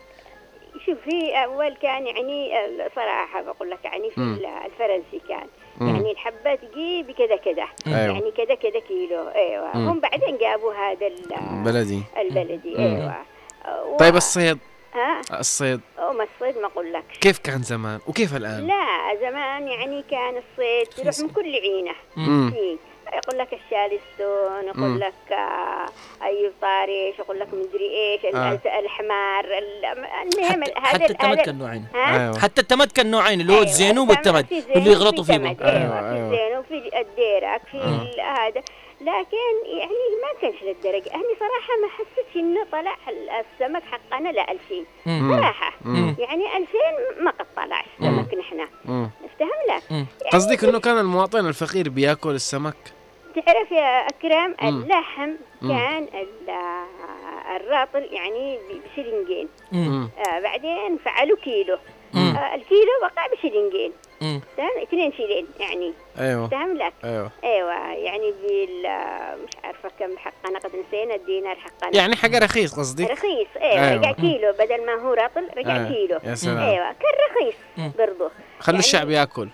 شوف في أول كان يعني صراحة بقول لك يعني في. ال- الفرنسي كان. مم. يعني الحبه تجي بكذا كذا. أيوة. يعني كذا كذا كيلو. أيوه. مم. هم بعدين جابوا هذا ال- بلدي البلدي. مم. أيوه. و- طيب الصيد. ها؟ الصيد. هم الصيد ما أقول لك. كيف كان زمان؟ وكيف الآن؟ لا زمان يعني كان الصيد تروح من كل عينة. يقول لك الشالستون. يقول لك آه، ايوب طارش يقول لك مدري إيش ال- آه. الحمار ال- المهم حتى, كان نوعين أيوه حتى التمد كان نوعين اللي هو أيوة، الزينوب التمد- والتمد اللي يغلطوا في فيه تمد، بعض. أيوه أيوة، في أيوة. زينوب في الديرك في. ال- هذا لكن يعني ما كانش للدرجه أنا صراحة ما حسيتش إنه طلع ال- السمك حقنا ل 2000 مم. صراحة مم. يعني 2000 ما قد طلعش سمك نحن مم. افتهم لك مم. يعني قصدك إنه كان المواطن الفقير بيأكل السمك تعرف يا أكرم. اللحم. كان ال- الراطل يعني ب- بشلنجين مم. مم. آه بعدين فعلوا كيلو. آه الكيلو بقى بشلنجين مم. فاهم اثنين شيلين يعني أيوه فاهم لك أيوه أيوه يعني بال مش عارفة كم حقنا قد نسينا الدينار حقنا يعني حاجة رخيص قصدك رخيص أيوه, أيوة. رجع كيلو بدل ما هو راطل رجع أيوة. كيلو يا سلام أيوه كان رخيص. برضه خلوا يعني- الشعب ياكل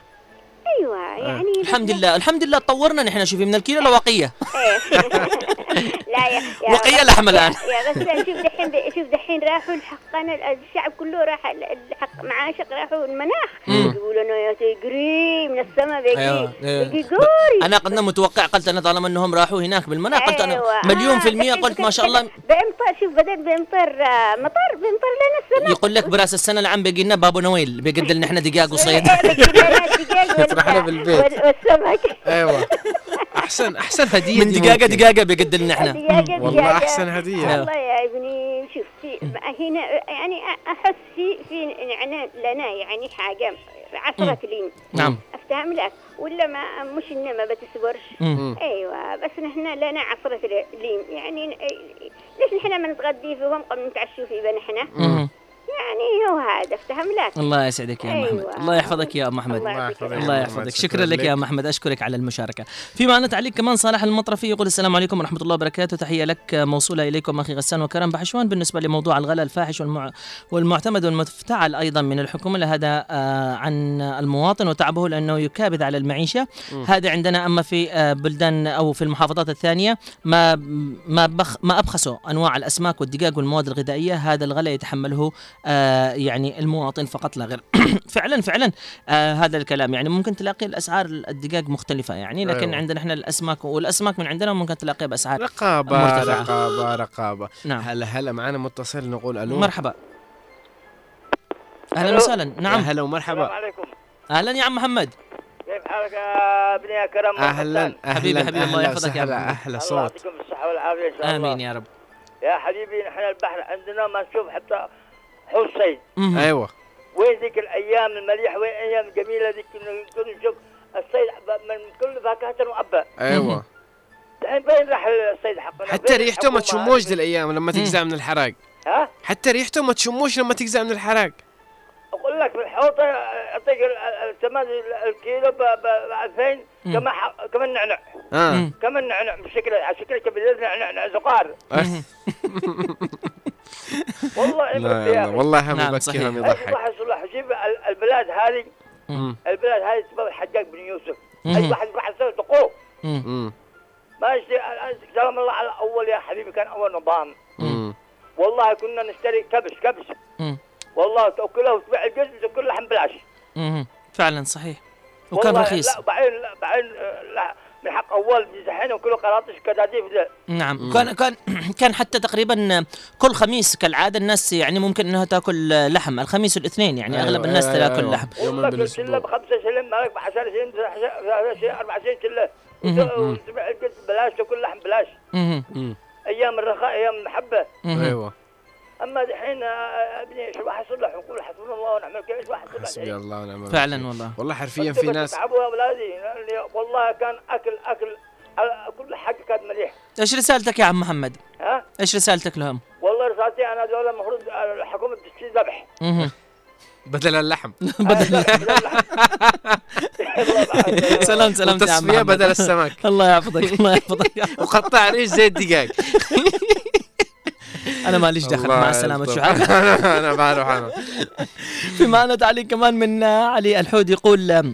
أيوه يعني الحمد لله الحمد لله طورنا نحن شوفي من الكيلو لوقيه إيه. لا يا يا وقية لحم الآن. يا بس شوف دحين شوف دحين راحوا الحقان الشعب كله راح الحق معاشق راحوا المناخ يقولوا إنه يا تجري من السماء بيجي أيوة، أيوة. أنا قد متوقع قلت أنا طالما إنهم راحوا هناك بالمناخ قلت أنا أيوة. مليون آه، في المية دحين قلت ما شاء الله بأمطار شوف بدل بأمطار آه، مطر بامطر لنا السماء يقول لك براس السنة العام بيجي لنا بابو نويل بيقدر لنا إحنا دقاق وصيد لنا بالبيت. وال- والسمك. أيوه. احسن أحسن هدية من دي دقاقه ممكن. دقاقه بيقدر لنا إحنا والله. أحسن هدية. والله يا. ابني شوف في هنا يعني أحس في في يعني لنا يعني حاجة عصرة لين نعم. أفتهم لك. ولا ما مش انما ما بتصبرش. أيوه بس نحن لنا عصرة لين يعني ليش نحن ما نتغدي فيهم قبل نتعشوا في نحن مم. يعني هو هذا افتهم لك الله يسعدك يا ام أيوة. محمد الله يحفظك يا ام محمد. الله يحفظك. الله. يحفظك. شكراً لك يا لك. محمد. أشكرك على المشاركة. في معنا تعليق كمان صالح المطرفي يقول السلام عليكم ورحمة الله وبركاته. تحية لك موصولة إليكم أخي غسان وكرم. بحشوان بالنسبة لموضوع الغلاء الفاحش والمع... والمعتمد والمفتعل أيضا من الحكومة لهذا آه عن المواطن وتعبه لأنه يكابد على المعيشة. هذا عندنا أما في آه بلدان أو في المحافظات الثانية ما ما بخ ما أبخسوا أنواع الأسماك والدجاج والمواد الغذائية. هذا الغلاء يتحمله يعني المواطن فقط لا غير. فعلا فعلا آه هذا الكلام. يعني ممكن تلاقي الأسعار الدجاج مختلفة. يعني لكن أيوة. عندنا إحنا الأسماك والأسماك من عندنا ممكن تلاقيها بأسعار رقابة مرتفعة. رقابة رقابة. نعم. هلا هلا معنا متصل نقول ألو. مرحبا. أهلا وسهلا. نعم. هلا ومرحبا. عليكم. أهلا يا عم محمد. كيف حالك يا ابني يا كرم؟ أهلا أهلا حبيبي- حبيبي، الله يحفظك يا محمد. أحلى الله صوت يعطيكم الصحة والعافية إن شاء الله. آمين يا رب. يا حبيبي نحن البحر عندنا ما نشوف حتى مهم. أيوه. وين ذيك الأيام المليح وين الأيام الجميلة ذيك كنا نشوف الصيد من كل فاكهة وأبا. أيوه. الحين فين راح الصيد حقنا حتى ريحته ما تشموش الأيام لما تجزع من الحراق. ها؟ حتى ريحته ما تشموش لما تجزع من الحراق. أقول لك في الحوض أعطيك ال- ال- الثمن الكيلو ب 2000 كما ح- كما النعنع آه. كما النعنع بشكل على شكل كبير نعنع زقار والله لا يا أخي. والله هم نعم،. يبكيهم أي يضحك واحد صلح جيب ال- البلاد هذه. البلاد هذه اسمها الحجاج بن يوسف. أي واحد راح يسوي دقوق مم. مم. ما يشتري سلام الله على اول يا حبيبي كان أول نظام. والله كنا نشتري كبش كبش. والله تأكله وتبيع الجزء وتاكل لحم بلاش. فعلا صحيح وكان رخيص لا بعدين لا بعدين آه، لا من حق اول دحين كله قراطيش كداديف ذا نعم. كان كان كان حتى تقريبا كل خميس كالعادة الناس يعني ممكن إنها تأكل لحم الخميس والاثنين يعني أيوة، اغلب الناس أيوة، تأكل أيوة. لحم. كل بالاسبوع شله بخمسة شلم مالك ب 10 شلم 11 شلم 4 شلم شله مهم. وتبيع الجزء بلاش تأكل لحم بلاش. أيام الرخاء أيام المحبه. أيوه. أما دحين آه، أبني إيش واحد يصلح ونقول حسبنا الله ونعم الوكيل إيش واحد يصلح حسبي الله ونعم الوكيل. فعلا والله. والله حرفيا في ناس بتتعبوا يا اولادي لأني والله كان اكل اكل كل حاجة كانت مليح إيش رسالتك يا عم محمد؟ ها؟ إيش رسالتك لهم؟ والله رسالتي أنا دول المفروض الحكومة بتشتري ذبح. بدل اللحم. بدل سلام سلام يا عم وتصفيه محمد. بدل السمك. الله يحفظك الله يحفظك. وقطع ريش زي الدجاج أنا ماليش دخل مع السلامة. شعار أنا أنا بعرف أنا في معنا تعليق كمان من علي الحود يقول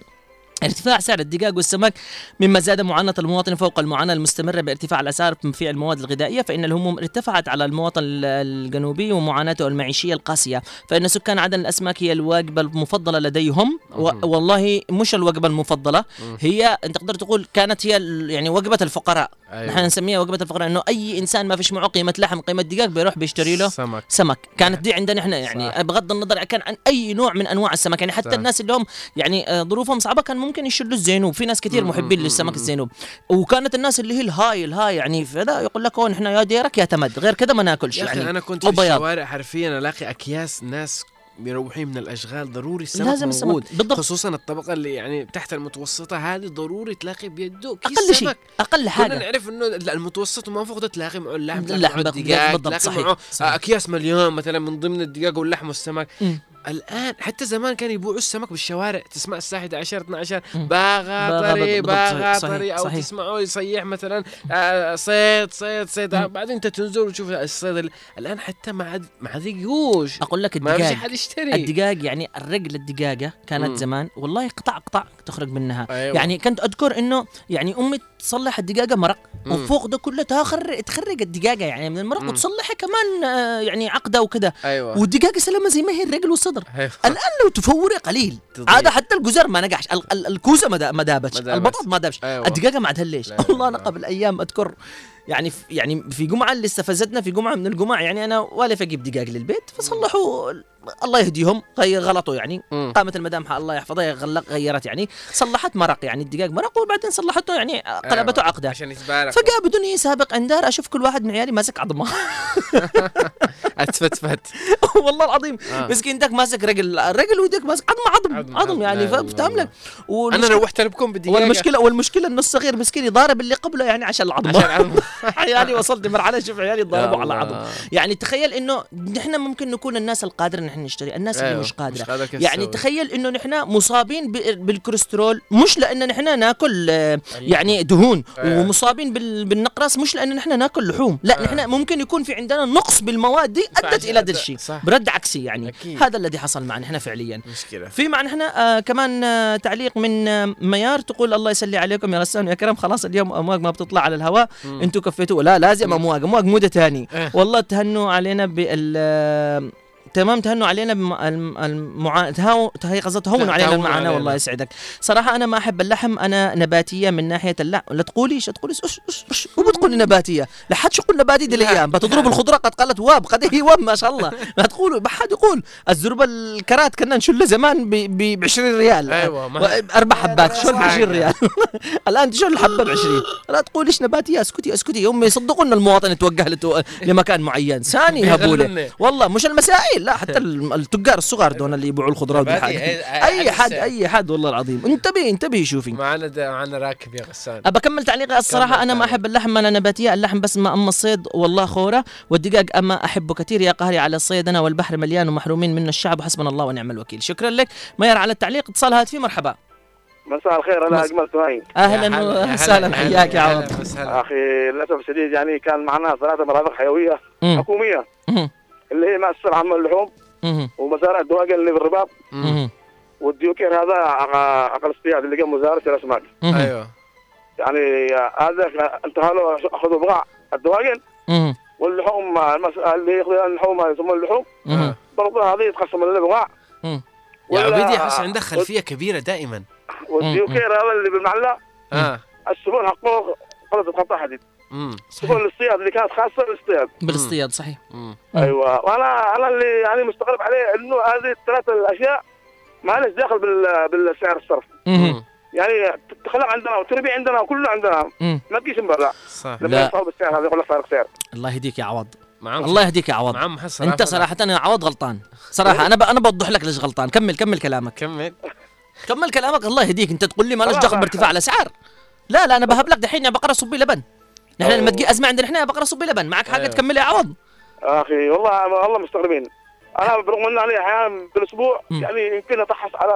ارتفاع سعر الدجاج والسمك مما زاد معاناة المواطن فوق المعاناة المستمرة بارتفاع الأسعار في المواد الغذائية فإن الهموم ارتفعت على المواطن ال- الجنوبي ومعاناته المعيشية القاسية. فإن سكان عدن الأسماك هي الوجبة المفضلة لديهم و- والله مش الوجبة المفضلة هي أنت تقدر تقول كانت هي يعني وجبة الفقراء. أيوة. نحن نسميها وجبة الفقراء إنه أي إنسان ما فيش معه قيمة لحم قيمة دجاج بيروح بيشتري له سمك. سمك. كانت دي عندنا إحنا يعني بغض النظر كان عن أي نوع من أنواع السمك. يعني حتى صح. الناس اللي هم يعني آه، ظروفهم صعبة كان ممكن يشيلوا الزينوب. في ناس كثير محبين للسمك الزينوب. وكانت الناس اللي هي الهاي الهاي يعني فدا يقول لك هون إحنا يا ديرك يا تمد. غير كذا ما ناكلش يعني. أنا كنت في بياض. الشوارع حرفيا ألاقي أكياس ناس مروحين من الأشغال ضروري السمك لازم السمك. موجود بالضبط. خصوصا الطبقة اللي يعني تحت المتوسطة هذه ضروري تلاقي بيده كيس أقل شيء أقل كنا حاجة نعرف إنه المتوسط وما فوق تلاقي معه اللحم تلاقي اللحم معه بالضبط، الدجاج بالضبط، صحيح، معه صحيح. أكياس مليون مثلا من ضمن الدجاج واللحم والسمك مم. الآن حتى زمان كانوا يبيعوا السمك بالشوارع تسمع الساعة 11 12 مم. باغا طري باغا طري أو صحيح. تسمعوا يصيح مثلا آه، صيد صيد صيد. بعدين أنت تنزل وتشوف الصيد ال- الآن حتى ما عاد ما عاد يجوش أقول لك ما في الدجاج حد يشتري الدجاج يعني الرجل الدجاجه كانت مم. زمان والله قطع قطع تخرج منها أيوة. يعني كنت أذكر إنه يعني أمي تصلح الدجاجه مرق مم. وفوق ده كله تخر تخرج الدجاجه يعني من المرق مم. وتصلحها كمان آه، يعني عقدة وكده أيوه والدجاجه سلامه زي ما هي الرجل والصدر أيوة. الآن لو تفوري قليل تضيع. عاد حتى الجزر ما نجحش ال- ال- الكوسة ما دا- ما دابتش. البطاط ما دابش أيوة. الدجاجه ما عاد ليش والله أنا. قبل أيام أذكر يعني في يعني في جمعة اللي استفزتنا في جمعة من الجمع يعني أنا والف أجيب دجاج للبيت فصلحوا الله يهديهم. غير غلطوا يعني. مم. قامت المدام الله يحفظها غلق غيرت يعني. صلحت مرق يعني الدجاج مرق وبعدين صلحته يعني قلبته أيوة. عقده. عشان يتبارك. فجاء بدون سابق اندار أشوف كل واحد من عيالي ماسك عظمة. اتفتفت والله العظيم. آه. مسكين داك ماسك رجل رجل ويدك ماسك عظم عظم عظم، عظم. يعني فاهم لك أنا روحت لكم بالدجاجه والمشكلة والمشكلة انه الصغير مسكين يضارب اللي قبله يعني عشان العظمة. عيالي وصلت مرحلة أشوف عيالي يتضاربوا على. عظم. يعني تخيل إنه نحن ممكن نكون الناس القادره نحن نشتري. الناس اللي أيوة، مش قادرة. مش قادرة يعني؟ تخيل إنه نحن مصابين بالكوليسترول مش لأن نحن ناكل آه، يعني دهون أيوة. ومصابين بال- بالنقرس مش لأن نحن ناكل لحوم. لا أيوة. نحن ممكن يكون في عندنا نقص بالمواد دي أدت إلى هذا الشيء. برد عكسي يعني. أكيد. هذا الذي حصل معنا نحن فعليا. مشكلة. في معنا إحنا آه كمان آه تعليق من آه ميار. تقول الله يسلي عليكم يا غسان يا كرم خلاص اليوم أمواج ما بتطلع على الهواء. أنتوا كفيتوا. لا لازم أمواج. أمواج مودة تاني إيه. والله تهنوا علينا بال آه، تمام تهنوا علينا بالمعاناة تهاو هي قصدها تهونوا علينا علينا. والله يسعدك. صراحة أنا ما أحب اللحم أنا نباتية من ناحية اللحم لا تقولي إيش تقولي إيش إيش إيش وبتقولي نباتية لا حد يقول نباتي دي الأيام. بتضرب الخضرة قد قالت واب قد هي واب ما شاء الله. لا تقولوا ما حد يقول. الزربة الكرات كنا نشلها زمان ب 20 ريال. أيوة، ما- أربع حبات شل ب صح. 20 ريال؟ الآن تشل الحبة ب 20 لا تقوليش نباتية اسكتي اسكتي. هم يصدقوا إن المواطن يتوجه لتو... لمكان معين. ثاني يغلوني. والله مش المسائل. لا حتى التجار الصغار دول اللي يبيعوا الخضروات أي- أي أي حد. أي حد والله العظيم. انتبهي انتبهي شوفي. معنا معنا راكب يا غسان. ابى اكمل تعليقي. الصراحة أنا ما. أحب اللحم أنا نباتية. اللحم بس ما أما الصيد والله خورة. والدجاج أما احبه كثير. يا قهري على الصيد أنا والبحر مليان ومحرومين منه الشعب. وحسبنا الله ونعم الوكيل. شكرا لك. مير على التعليق. اتصال هاتفي. مرحبا. مساء الخير. أنا أجمل سهيل. أهلا وسهلا. حياك يا عوض. أخي للأسف الشديد يعني كان معنا ثلاثة مرافق حيوية. حكومية. اللي هي مؤسسه العامه للحوم مهم. ومزارع الدواجن اللي بالرباط. والديوكير هذا عقل اصطياد اللي جنب وزاره الأسماك مهم. أيوه يعني هذا انتهى له أخذوا بضاع الدواجن مهم. واللحوم المس... اللي ياخذوا اللحوم يسموها اللحوم. برضه هذه يتقسم البضاع مهم. يا عبيدي احس عندك خلفيه كبيرة دائما والديوكير هذا اللي بالمعلة آه السفن حقه قلت قطع حديد امم سفن الاصطياد اللي كانت خاصة للاصطياد بالاصطياد صحيح. مم. أيوه. وأنا أنا اللي يعني مستغرب عليه إنه هذه الثلاث الأشياء ما لهاش داخل بال... بالسعر الصرف. مهم. يعني تخلق عندنا وتربي عندنا وكله عندنا. مم. ما تجيش من برا لما لا. يدفعوا بالسعر هذا يقول لك فارق سعر. الله يهديك يا عوض. معهم الله يهديك يا عوض. معهم حصل أنت صراحة يا عوض غلطان. صراحة أنا ب... أنا بوضح لك ليش غلطان. كمل كمل كلامك. كمل. كمل كلامك. الله يهديك. أنت تقول لي ما خلاص دخل. بارتفاع الاسعار لا لا أنا بهب لك دحين بقرة صبي لبن. نحن. لما تجي أزمة عندنا إحنا يا بقرة صبي لبن معك حاجة أيوه. تكمل يا عوض أخي والله والله مستغربين أنا برغم ان أنا أحيانا بالأسبوع مم. يعني يمكن اتحص على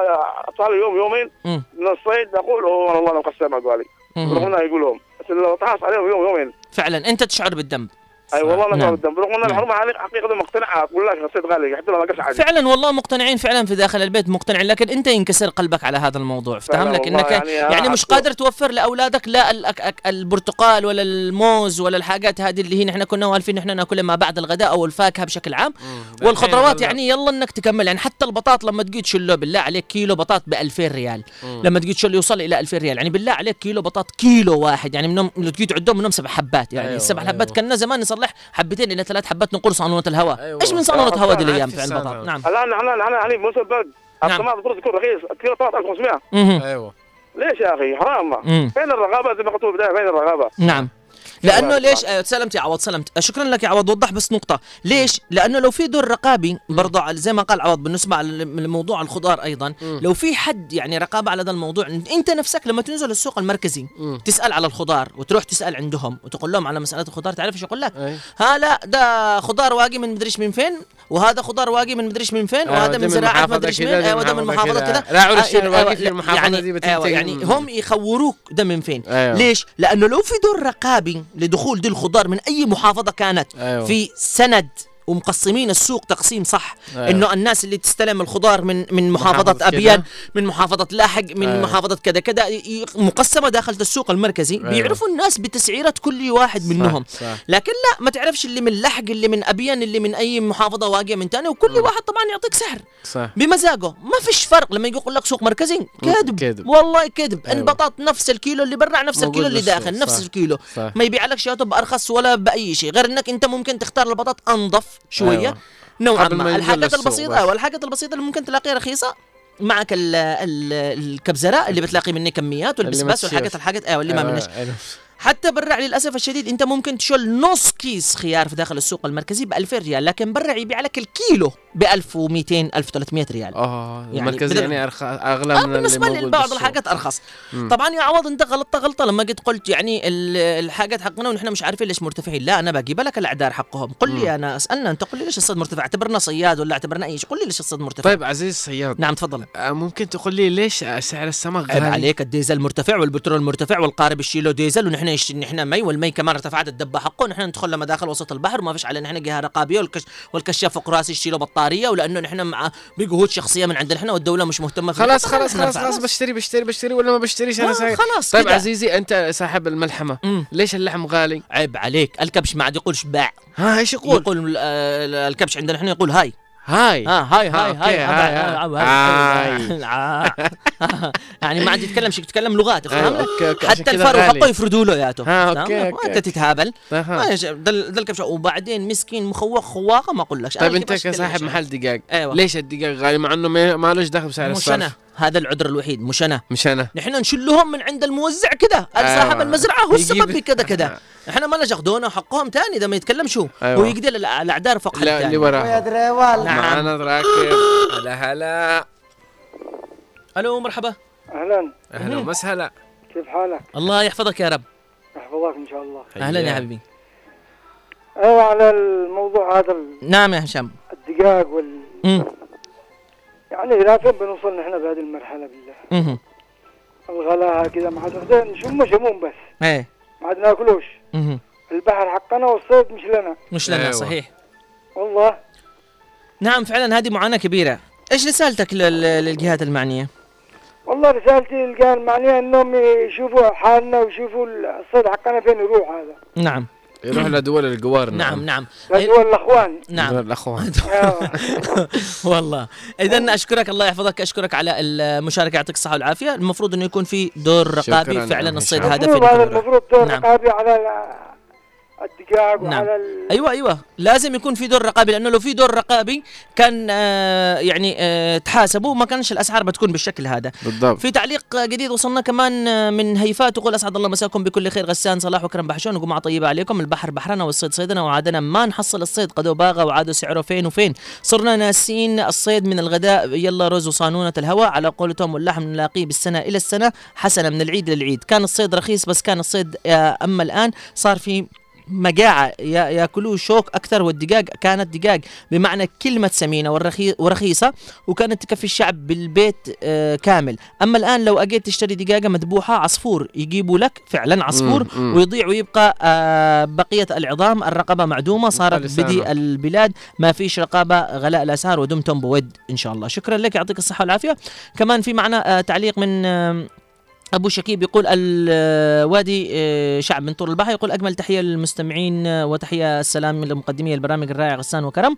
أطفال يوم يومين. من الصيد أقول أوه والله أنا مقسم قالي مم. برغم إنه يقولهم بس لو اتحص عليهم يوم يومين فعلا أنت تشعر بالذنب أي والله أنا نعم. قدام برغم ان نعم. الحرمه هذه حقيقة مقتنعه أقول لك الصيد غالي. حتى لو ما عادي. فعلا والله مقتنعين فعلا في داخل البيت مقتنعين. لكن أنت ينكسر قلبك على هذا الموضوع. فعلا فاهم لك والله إنك يعني يعني, مش قادر توفر لأولادك لا البرتقال ولا الموز ولا الحاجات هذه اللي هي نحن كنا والفين نحن ناكلها ما بعد الغداء أو الفاكهة بشكل عام. والخضروات. يعني يلا إنك تكمل. يعني حتى البطاط لما تجي تشله بالله عليك كيلو بطاط ب 2000 ريال. مم. لما تجي تشله يوصل إلى 2000 ريال. يعني بالله عليك كيلو بطاط كيلو واحد. يعني منهم لو تجي تعدهم منهم سبع حبات. يعني أيوة، السبع أيوة. حبات كنا زمان نصلح حبتين إلى ثلاث حبات نقول صالونة الهواء أيوة. إيش من صالونة آه، هواء دي فعلا، الأيام في السالفة. البطاط نعم الآن إحنا الآن موسم البرد نعم. الطماطم المفروض تكون رخيص كيلو طماطم 1500 مهم. أيوه ليش يا أخي حرام. فين الرغابة زي ما قلت في البدايه فين الرغابة؟ نعم لأنه. ليش آه، سلمت يا عوض سلمت آه، شكرا لك يا عوض وضح بس نقطة ليش لأنه لو في دور رقابي برضه على- زي ما قال عوض بالنسبة لموضوع الخضار أيضا لو في حد يعني رقابة على هذا الموضوع أنت نفسك لما تنزل السوق المركزي مم. تسأل على الخضار وتروح تسأل عندهم وتقول لهم على مسألة الخضار تعرف إيش يقول لك. ها لا ده خضار واقي من مدريش من فين وهذا خضار واقي من مدريش من فين أيوة، وهذا من زراعة مدريش من أيوه ده من محافظه كذا. كذا راعوا آه، أيوة، الواقي في لا، المحافظة يعني دي أيوة يعني هم يخوروك ده من فين أيوة. ليش لأنه لو في دور رقابي لدخول دي الخضار من أي محافظة كانت أيوة. في سند ومقسمين السوق تقسيم صح أيوة. إنه الناس اللي تستلم الخضار من من محافظة محافظة كذا. ابيان من محافظة لاحق من أيوة. محافظة كذا كذا مقسمة داخل السوق المركزي أيوة. بيعرفوا الناس بتسعيرة كل واحد منهم صح. لكن لا ما تعرفش اللي من لحق اللي من أبيان اللي من أي محافظة واقية من تاني وكل واحد طبعا يعطيك سعر صح بمزاجه ما فيش فرق لما يقول لك سوق مركزي كذب كذب. والله كذب أيوة. البطاط نفس الكيلو اللي برا نفس الكيلو اللي داخل صح. نفس الكيلو صح. ما يبيع لك شياته بارخص ولا بأي شيء غير إنك أنت ممكن تختار البطاط أنظف شوية أيوة. نوعا ما الحاجات البسيطة بس. والحاجات البسيطة اللي ممكن تلاقيها رخيصة معك ال ال الكبزراء اللي بتلاقي منه كميات والبسباس. والحاجات الحاجات أيوه اللي ما أيوة، منش أيوة. حتى برع للأسف الشديد أنت ممكن تشيل نص كيس خيار في داخل السوق المركزي ب 2000 ريال لكن برع يبيع لك الكيلو ب 1200 1300 ريال. آه يعني المركزي يعني أرخ... أغلى آه من بالنسبة لبعض. الحاجات أرخص. مم. طبعا يا عوض أنت غلطت غلطة. لما قد قلت يعني ال- الحاجات حقنا ونحن مش عارفين ليش مرتفعين. لا أنا بجيب لك الأعذار حقهم. قل لي أنا أسألنا. أنت قل لي ليش الصيد مرتفع؟ اعتبرنا صياد ولا اعتبرنا أي شيء؟ قل لي ليش الصيد مرتفع. طيب عزيز الصياد. نعم تفضل. آه، ممكن تقول لي ليش سعر السمك غالي؟ عليك الديزل مرتفع والبترول مرتفع والقارب يشيله ديزل ونحن يش... نحن مي والمي كمان ارتفعت الدبة حقه ونحن ندخل لمداخل وسط البحر وما فيش علينا نحن جهة رقابية والكش... والكشاف فوق راسي يشيله بطارية ولأنه نحن مع بجهود شخصية من عندنا نحن والدولة مش مهتمة فيه. خلاص خلاص نحن خلاص. خلاص بشتري بشتري بشتري ولا ما بشتريش أنا سايق خلاص طيب كده. عزيزي أنت صاحب الملحمة مم. ليش اللحم غالي؟ عيب عليك الكبش ما عاد يقولش باع ها إيش يقول؟ يقول آه، الكبش عندنا نحن يقول هاي هاي. آه هاي ها، هاي أوكي، هاي هاي، هاي. هاي يعني ما عاد يتكلم شيء يتكلم لغات عشان حتى الفرو. حقه يفردوا له ياته أوكي. وانت تتهابل. ده ال- ده الكبش وبعدين مسكين مخوق خواقه ما أقول لك. طيب أنت كصاحب محل دقاق. أيوة. ليش الدقاق غالي؟ مع إنه ما لهش دخل بسعر الصرف. هذا العذر الوحيد مش أنا. مش أنا. نحن نشلهم من عند الموزع كده. أيوة. صاحب المزرعة هو السبب يجيب- بكذا كذا. إحنا ما ياخذونه حقهم ثاني ده ما يتكلم شو؟ أيوة. هو يقدر الأع- الأعذار فوق حد لا اللي وراه نعم. معانا راكب هلا هلا. ألو مرحبا. أهلا. أهلا وسهلا كيف حالك؟ الله يحفظك يا رب. يحفظك إن شاء الله. أهلا يا حبيبي. أيوه على الموضوع هذا نعم يا هشام. الدقاق وال مم. يعني لا فين بنوصل نحن بهذه المرحلة بالله. مهم. الغلاء كذا ما عاد واخدين نشم شموم بس. إيه. ما عاد ناكلوش. مهم. البحر حقنا والصيد مش لنا. مش لنا أيوة. صحيح. والله. نعم فعلا هذه معاناة كبيرة. إيش رسالتك لل- للجهات المعنية؟ والله رسالتي القان معناها إنهم يشوفوا حالنا ويشوفوا الصيد حقنا فين يروح هذا. نعم. يروح لدول الجوار نعم. نعم دول الأخوان. نعم. دول الأخوان. والله. اذا أشكرك الله يحفظك. أشكرك على المشاركة يعطيك الصحة والعافية. المفروض إنه يكون في دور رقابي. فعلا يا الصيد. هذا يروح. المفروض دور نعم. رقابي على ال- الدقاق نعم. وعلى ال... أيوه أيوه. لازم يكون في دور رقابي لأنه لو في دور رقابي كان آه يعني آه تحاسبوا ما كانش الأسعار بتكون بالشكل هذا. بالضبط. في تعليق جديد وصلنا كمان آه، من هيفاء تقول أسعد الله مساكم بكل خير غسان صلاح وكرم بحشون وجمعه طيبة عليكم. البحر بحرنا والصيد صيدنا وعادنا ما نحصل الصيد. قد باغى وعادوا سعره فين وفين. صرنا ناسين الصيد من الغداء. يلا رز وصانونة الهواء على قولتهم واللحم نلاقيه بالسنة إلى السنة حسنا من العيد للعيد. كان الصيد رخيص بس كان الصيد آه، أما الآن صار في مجاعة ياكلوه شوك أكثر والدجاج كانت دجاج بمعنى كلمة سمينة ورخيصة وكانت تكفي الشعب بالبيت آه، كامل أما الآن لو أجيت تشتري دجاجة مذبوحة عصفور يجيبوا لك فعلا عصفور. ويضيع ويبقى آه، بقية العظام الرقبة معدومة صارت. بدي البلاد ما فيش رقابة غلاء الأسعار ودمتم بود إن شاء الله شكرا لك يعطيك الصحة والعافية كمان في معنا آه، تعليق من أبو شكيب يقول الوادي آه، شعب من طور البحر يقول أجمل تحية للمستمعين آه، وتحية السلام لمقدمي البرامج الرائع غسان وكرم.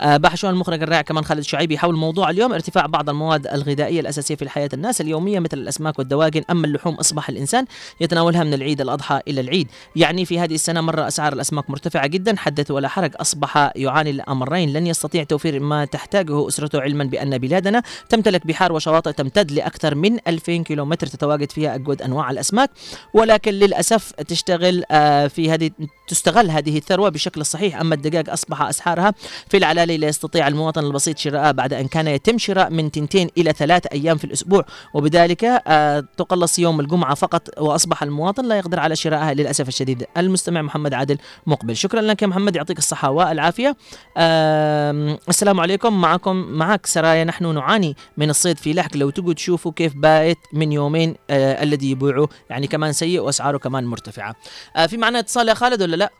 آه، بحشون المخرج الرائع كمان خالد شعيبي حول موضوع اليوم ارتفاع بعض المواد الغذائية الأساسية في الحياة الناس اليومية مثل الأسماك والدواجن أما اللحوم أصبح الإنسان يتناولها من العيد الأضحى إلى العيد. يعني في هذه السنة مره أسعار الأسماك مرتفعة جدا حدث ولا حرج أصبح يعاني الأمرين. لن يستطيع توفير ما تحتاجه أسرته علما بأن بلادنا تمتلك بحار وشواطئ تمتد لأكثر من 2000 كيلومتر تتواجد فيها أجود أنواع الأسماك ولكن للأسف تشتغل آه، في هذه تستغل هذه الثروة بشكل صحيح. أما الدجاج أصبح اسعارها في العلالي لا يستطيع المواطن البسيط شراءها بعد أن كان يتم شراء من تنتين إلى ثلاث أيام في الأسبوع. وبذلك آه، تقلص يوم الجمعة فقط وأصبح المواطن لا يقدر على شرائها للأسف الشديد. المستمع محمد عادل مقبل. شكرا لك يا محمد يعطيك الصحة والعافية. آم، السلام عليكم. معكم معك سرايا. نحن نعاني من الصيد في لحق. لو تجوا تشوفوا كيف بايت من يومين آه الذي يبيعه يعني كمان سيء وأسعاره كمان مرتفعة. آه في معنا اتصال يا خالد ولا لا؟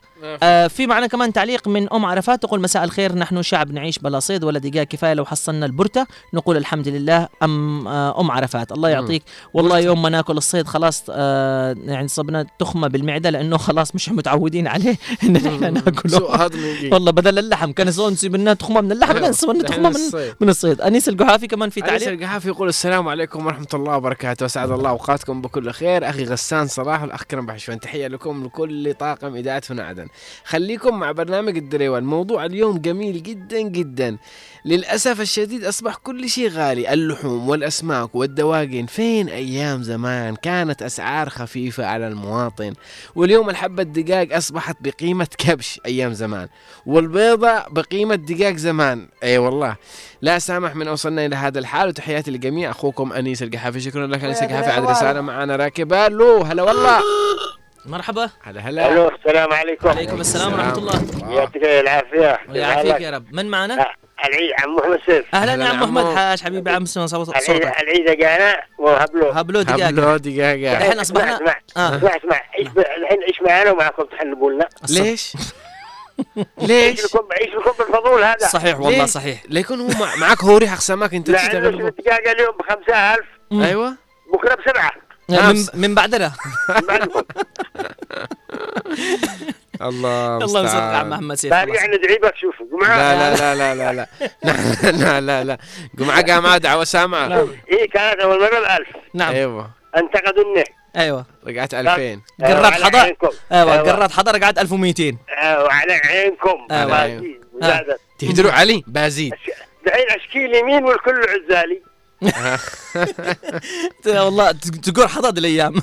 آه في معنا كمان تعليق من أم عرفات تقول مساء الخير نحن شعب نعيش بلا صيد ولا دقاق كفاية لو حصلنا البرتة. نقول الحمد لله. أم آه أم عرفات الله مم. يعطيك. والله يوم ما ناكل الصيد خلاص آه يعني صبنا تخمة بالمعدة لأنه خلاص مش متعودين عليه إن نحن ناكله. سوء هضم يجي. والله بدل اللحم كان نسيب لنا تخمة من اللحم. لنا دحين تخمة من الصيد. من الصيد. أنيس القحافي كمان في تعليق. القحافي يقول السلام عليكم ورحمة الله وبركاته. أسعد الله أوقاتكم بكل خير. أخي غسان صلاح والأخ كرم بحشوان تحية لكم لكل طاقم إذاعة هنا عدن. خليكم مع برنامج الدريوان. موضوع اليوم جميل جدا جدا. للأسف الشديد أصبح كل شيء غالي. اللحوم والأسماك والدواجن. فين أيام زمان؟ كانت أسعار خفيفة على المواطن. واليوم الحبة دقاق أصبحت بقيمة كبش أيام زمان. والبيضة بقيمة دقاق زمان. أي والله. لا سامح من أوصلنا إلى هذا الحال. وتحياتي للجميع أخوكم أنيس القحافي شكرا لك أنيس القحافي على رسالة معنا راكب ألو هلا والله. مرحبا. هلا هلا. ألو السلام عليكم. عليكم السلام ورحمة الله. يعطيك العافية. ويعافيك يا رب. من معنا؟ العيد عم محمد سيف. أهلا يا عم محمد. حاج حبيبي عم اسمع صوت العيد صوتك. العيد جانا وهبلو. هبلو دقاقه هبلو دقاقة الحين اصبحنا اسمع آه. اسمع اسمع. إيش ب- الحين إيش معانا ومعكم تحلبوا لنا ليش؟ إيش لكم إيش لكم بالفضول هذا. صحيح والله؟ صحيح. ليكون هو مع- معك هو ريحك سماك لأنه تشتغل الدقاقه اليوم ب 5000 أيوه. بكرة بسبعة. من, من بعدنا. الله الله يا عم المستعان. محمد سيف يعني ندعيبك شوفوا قمعة لا لا لا لا لا لا. لا لا لا قمعة قام دعوة سامعة. إيه كانت أول مرة ب 1000 نعم. أيوه. انتقدوني أيوه. رجعت 2000 قرأت على حضر. أيوه أيوة. قرأت حضر قعدت 1200 آه، وعلى عينكم. أيوة. بازيد وزادت. تهدروا علي؟ بازيد. دحين اشكيل يمين والكل عزالي. والله تقول حضر الأيام.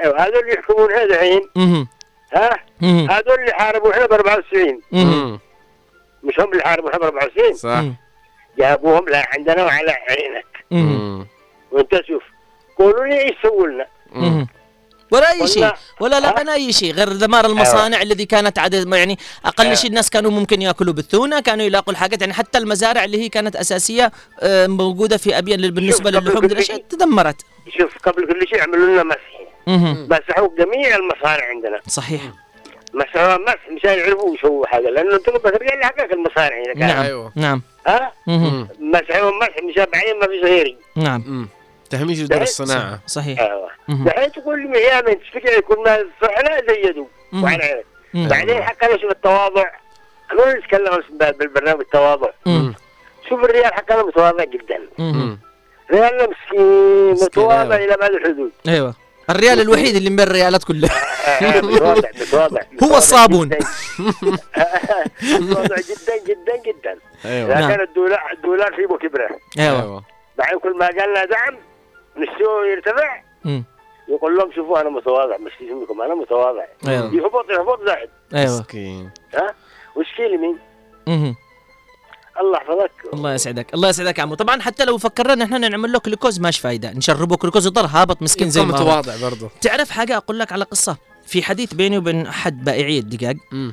أيوه هذول اللي يحكمونها دحين مهم. ها. هذول اللي حاربونا ب 94 مهم. مش هم اللي حاربونا ب 94 صح. جابوهم لا عندنا وعلى عينك. وانت شوف قولوا لي إيش سووا لنا. ولا أي شيء. ولا- لقنا أي شيء غير دمار المصانع الذي كانت عدد يعني أقل أيوة. شيء الناس كانوا ممكن يأكلوا بالثونة كانوا يلاقوا الحاجات. يعني حتى المزارع اللي هي كانت أساسية آه، موجودة في ابين بالنسبة للحوم الأشياء تدمرت. شوف قبل كل شيء عملوا لنا مسح. مسحوا جميع المصانع عندنا. صحيح. مسحوا مسح مشان يعرفوا يسووا حاجة لأنه أنتم بترجع لي حقك المصانع هنا كانت. نعم أيوة. نعم. ها. مسحوا مسح مشان بعدين ما في غيري نعم. تهميش دور الصناعة. صحيح. أيوه. دحين تقول لي يا من تفتكر كنا صحنا زيدوا. وعلى. بعدين حقنا شوف التواضع أنا نتكلم بالبرنامج التواضع. شوف الريال حقنا متواضع جدا. ريالنا مسكين متواضع أيوة. إلى ابعد الحدود. أيوه. الريال الوحيد اللي من الريالات كلها. آه، آه، متواضع متواضع هو الصابون. جداً. متواضع جدا جدا جدا. أيوه. نعم. لكن الدولار الدولار فيه كبرة. أيوه. بعدين كل ما قال لنا دعم نشتوه يرتفع. يقول لهم شوفوا أنا متواضع مش منكم أنا متواضع. أيوه. يهبط يهبط زائد أيوه. مسكين. ها؟ وشكيلي مين؟ مهم. الله يحفظك. الله يسعدك الله يسعدك يا عمو. طبعا حتى لو فكرنا إحنا نعمل له جلوكوز ماش فايدة. نشربه جلوكوز يضل هابط مسكين زي ما هو. متواضع برضه. تعرف حاجة أقول لك على قصة؟ في حديث بيني وبين أحد بائعي الدجاج مم.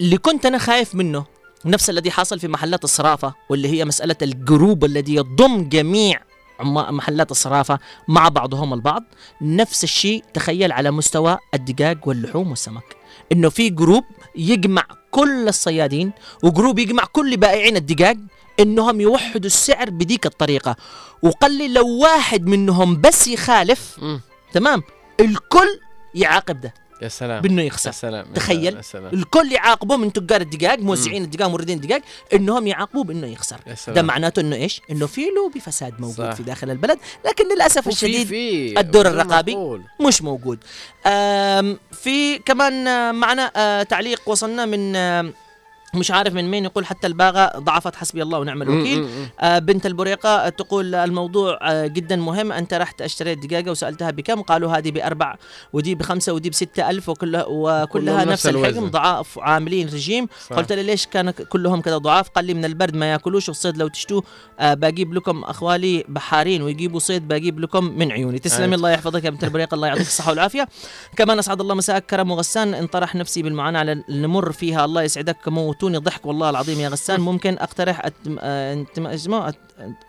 اللي كنت أنا خايف منه نفس الذي حصل في محلات الصرافة واللي هي مسألة ال group الذي يضم جميع محلات الصرافة مع بعضهم البعض. نفس الشيء تخيل على مستوى الدجاج واللحوم والسمك. إنه في group يجمع كل الصيادين و group يجمع كل بائعين الدجاج إنهم يوحدوا السعر بديك الطريقة. وقال لو واحد منهم بس يخالف مم. تمام؟ الكل يعاقب ده. يا سلام بأنه يخسر. يا سلام تخيل يا سلام. الكل يعاقبه من تجار الدجاج موزعين الدجاج موردين الدجاج إنهم يعاقبوه بأنه يخسر. يا سلام. ده معناته إنه إيش؟ إنه في لوبي فساد موجود صح. في داخل البلد لكن للأسف وفي- الشديد في الدور الرقابي مقبول. مش موجود. في كمان آه، معنا آه، تعليق وصلنا من مش عارف من مين يقول حتى الباغة ضعفت حسبي الله ونعم الوكيل. آه بنت البريقة تقول الموضوع آه جدا مهم. أنت رحت أشتريت دقاقة وسألتها بكم؟ قالوا هذه بأربع ودي بخمسة ودي بستة ألف وكلها وكلها نفس. الحجم ضعاف عاملين رجيم. صح. قلت له ليش كان كلهم كذا ضعاف؟ قال لي من البرد ما يأكلوش. والصيد لو تشتوه آه بجيب لكم أخوالي بحارين ويجيبوا صيد بجيب لكم من عيوني. تسلمي. الله يحفظك يا بنت البريقة. الله يعطيك الصحة والعافية. كمان أسعد الله مساءك كرم وغسان. انطرح نفسي بالمعاناة على نمر فيها. الله يسعدك موتوني ضحك والله العظيم يا غسان. ممكن أقترح أتم...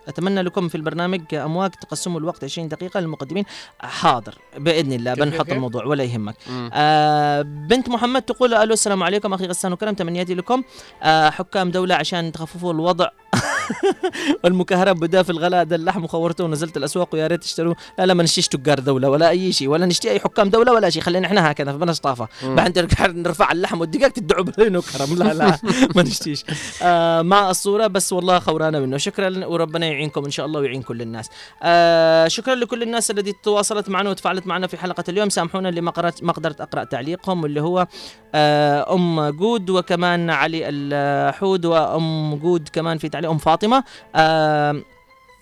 أتمنى لكم في البرنامج أمواج تقسموا الوقت 20 دقيقة للمقدمين. حاضر. بإذن الله بنحط؟ الموضوع ولا يهمك. آه بنت محمد تقول ألو السلام عليكم أخي غسان وكرم تمنياتي لكم. آه حكام دولة عشان تخففوا الوضع والمكهرب بدا في الغلاء ده اللحم وخورته ونزلت الأسواق ويا ريت تشتروا لا لا ما نشتيش تجار دولة ولا أي شيء ولا نشتي أي حكام دولة ولا شيء خلينا إحنا هكذا فبلاش طافه. بعد نرفع اللحم والدقاق تدعوا بينه كرم لا لا ما نشتيش. آه مع الصورة بس والله خورانه منه. شكرا وربنا يعينكم إن شاء الله ويعين كل الناس. آه شكرا لكل الناس التي تواصلت معنا وتفاعلت معنا في حلقة اليوم. سامحونا اللي ما قرأت ما قدرت أقرأ تعليقهم واللي هو آه أم جود وكمان علي الحود وأم جود كمان في تعليق ام فاطمة.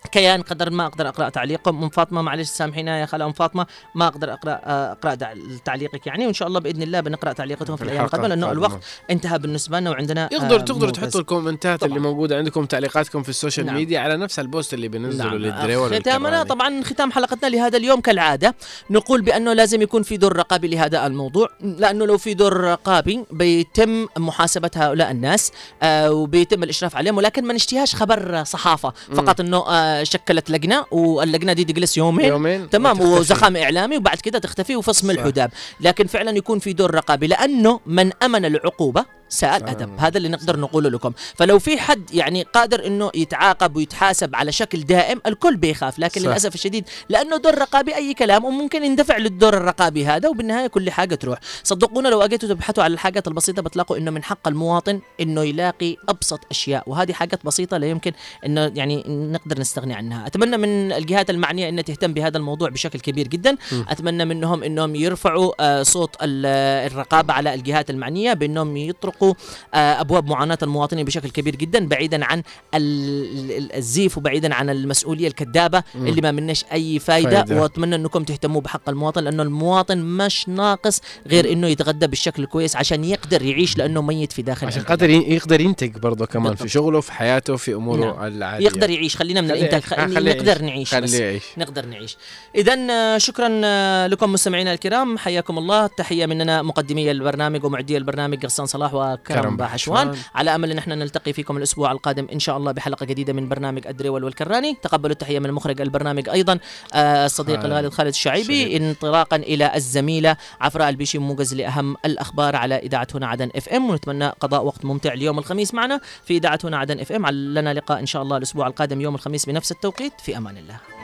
كيان قدر ما أقدر أقرأ تعليقكم أم فاطمة معلش سامحينا يا خالة أم فاطمة ما أقدر أقرأ آه، أقرأ تعليقك يعني وإن شاء الله بإذن الله بنقرأ تعليقكم في الأيام القادمه لأنه. الوقت انتهى بالنسبة لنا وعندنا يقدر آه، تقدروا. تحطوا الكومنتات اللي موجودة عندكم تعليقاتكم في ال social نعم. ميديا على نفس ال post اللي بننزله نعم. للدريول ختامنا والكراني. طبعا ختام حلقتنا لهذا اليوم كالعادة نقول بأنه لازم يكون في دور رقابي لهذا الموضوع لأنه لو في دور رقابي بيتم محاسبة هؤلاء الناس آه وبيتم الإشراف عليهم ولكن ما نشتيهاش خبر صحافة فقط إنه آه شكلت لجنة واللجنة دي تجلس يومين يومين تمام وتختفي. وزخم إعلامي وبعد كده تختفي وفصم. الحداب لكن فعلا يكون في دور رقابي لأنه من أمن العقوبة ساء الادب هذا اللي نقدر نقوله لكم. فلو في حد يعني قادر إنه يتعاقب ويتحاسب على شكل دائم الكل بيخاف. لكن صح. للأسف الشديد لأنه دور رقابي أي كلام وممكن يندفع للدور الرقابي هذا وبالنهاية كل حاجة تروح. صدقونا لو أجيتوا تبحثوا على الحاجات البسيطة بتلاقوا إنه من حق المواطن إنه يلاقي أبسط أشياء. وهذه حاجات بسيطة لا يمكن إنه يعني نقدر نستغني عنها. أتمنى من الجهات المعنية إنها تهتم بهذا الموضوع بشكل كبير جدا. م. أتمنى منهم إنهم يرفعوا آه، صوت ال- الرقابة على الجهات المعنية بأنهم يطرقوا آه، أبواب معاناة المواطنين بشكل كبير جدا بعيدا عن ال- ال- الزيف وبعيدا عن المسؤولية الكذابه. اللي ما مناش أي فايدة, فايدة. وأتمنى أنكم تهتموا بحق المواطن لأنه المواطن مش ناقص غير إنه يتغدى بالشكل الكويس عشان يقدر يعيش لأنه ميت في داخل عشان. قادر يقدر ينتج برضه كمان في بالضبط. شغله في حياته في أموره نعم. العادية يقدر يعيش خلينا من الإنتاج. آه، خ... نقدر. نعيش بس. يعيش. نقدر نعيش اذا شكرا آه، لكم مستمعينا الكرام حياكم الله تحية مننا مقدمي البرنامج ومعدي البرنامج غسان صلاح وكرم كرم باحشوان. على أمل إن إحنا نلتقي فيكم الأسبوع القادم إن شاء الله بحلقة جديدة من برنامج الدريول والكراني تقبلوا التحية من مخرج البرنامج أيضا آه، الصديق. الغالي خالد الشعيبي. شعيب. انطلاقا إلى الزميلة عفراء البيشي موجز لأهم الأخبار على إذاعة هنا عدن إف إم. ونتمنى قضاء وقت ممتع اليوم الخميس معنا في إذاعة هنا عدن إف إم. لنا لقاء إن شاء الله الأسبوع القادم يوم الخميس بنفس التوقيت. في أمان الله.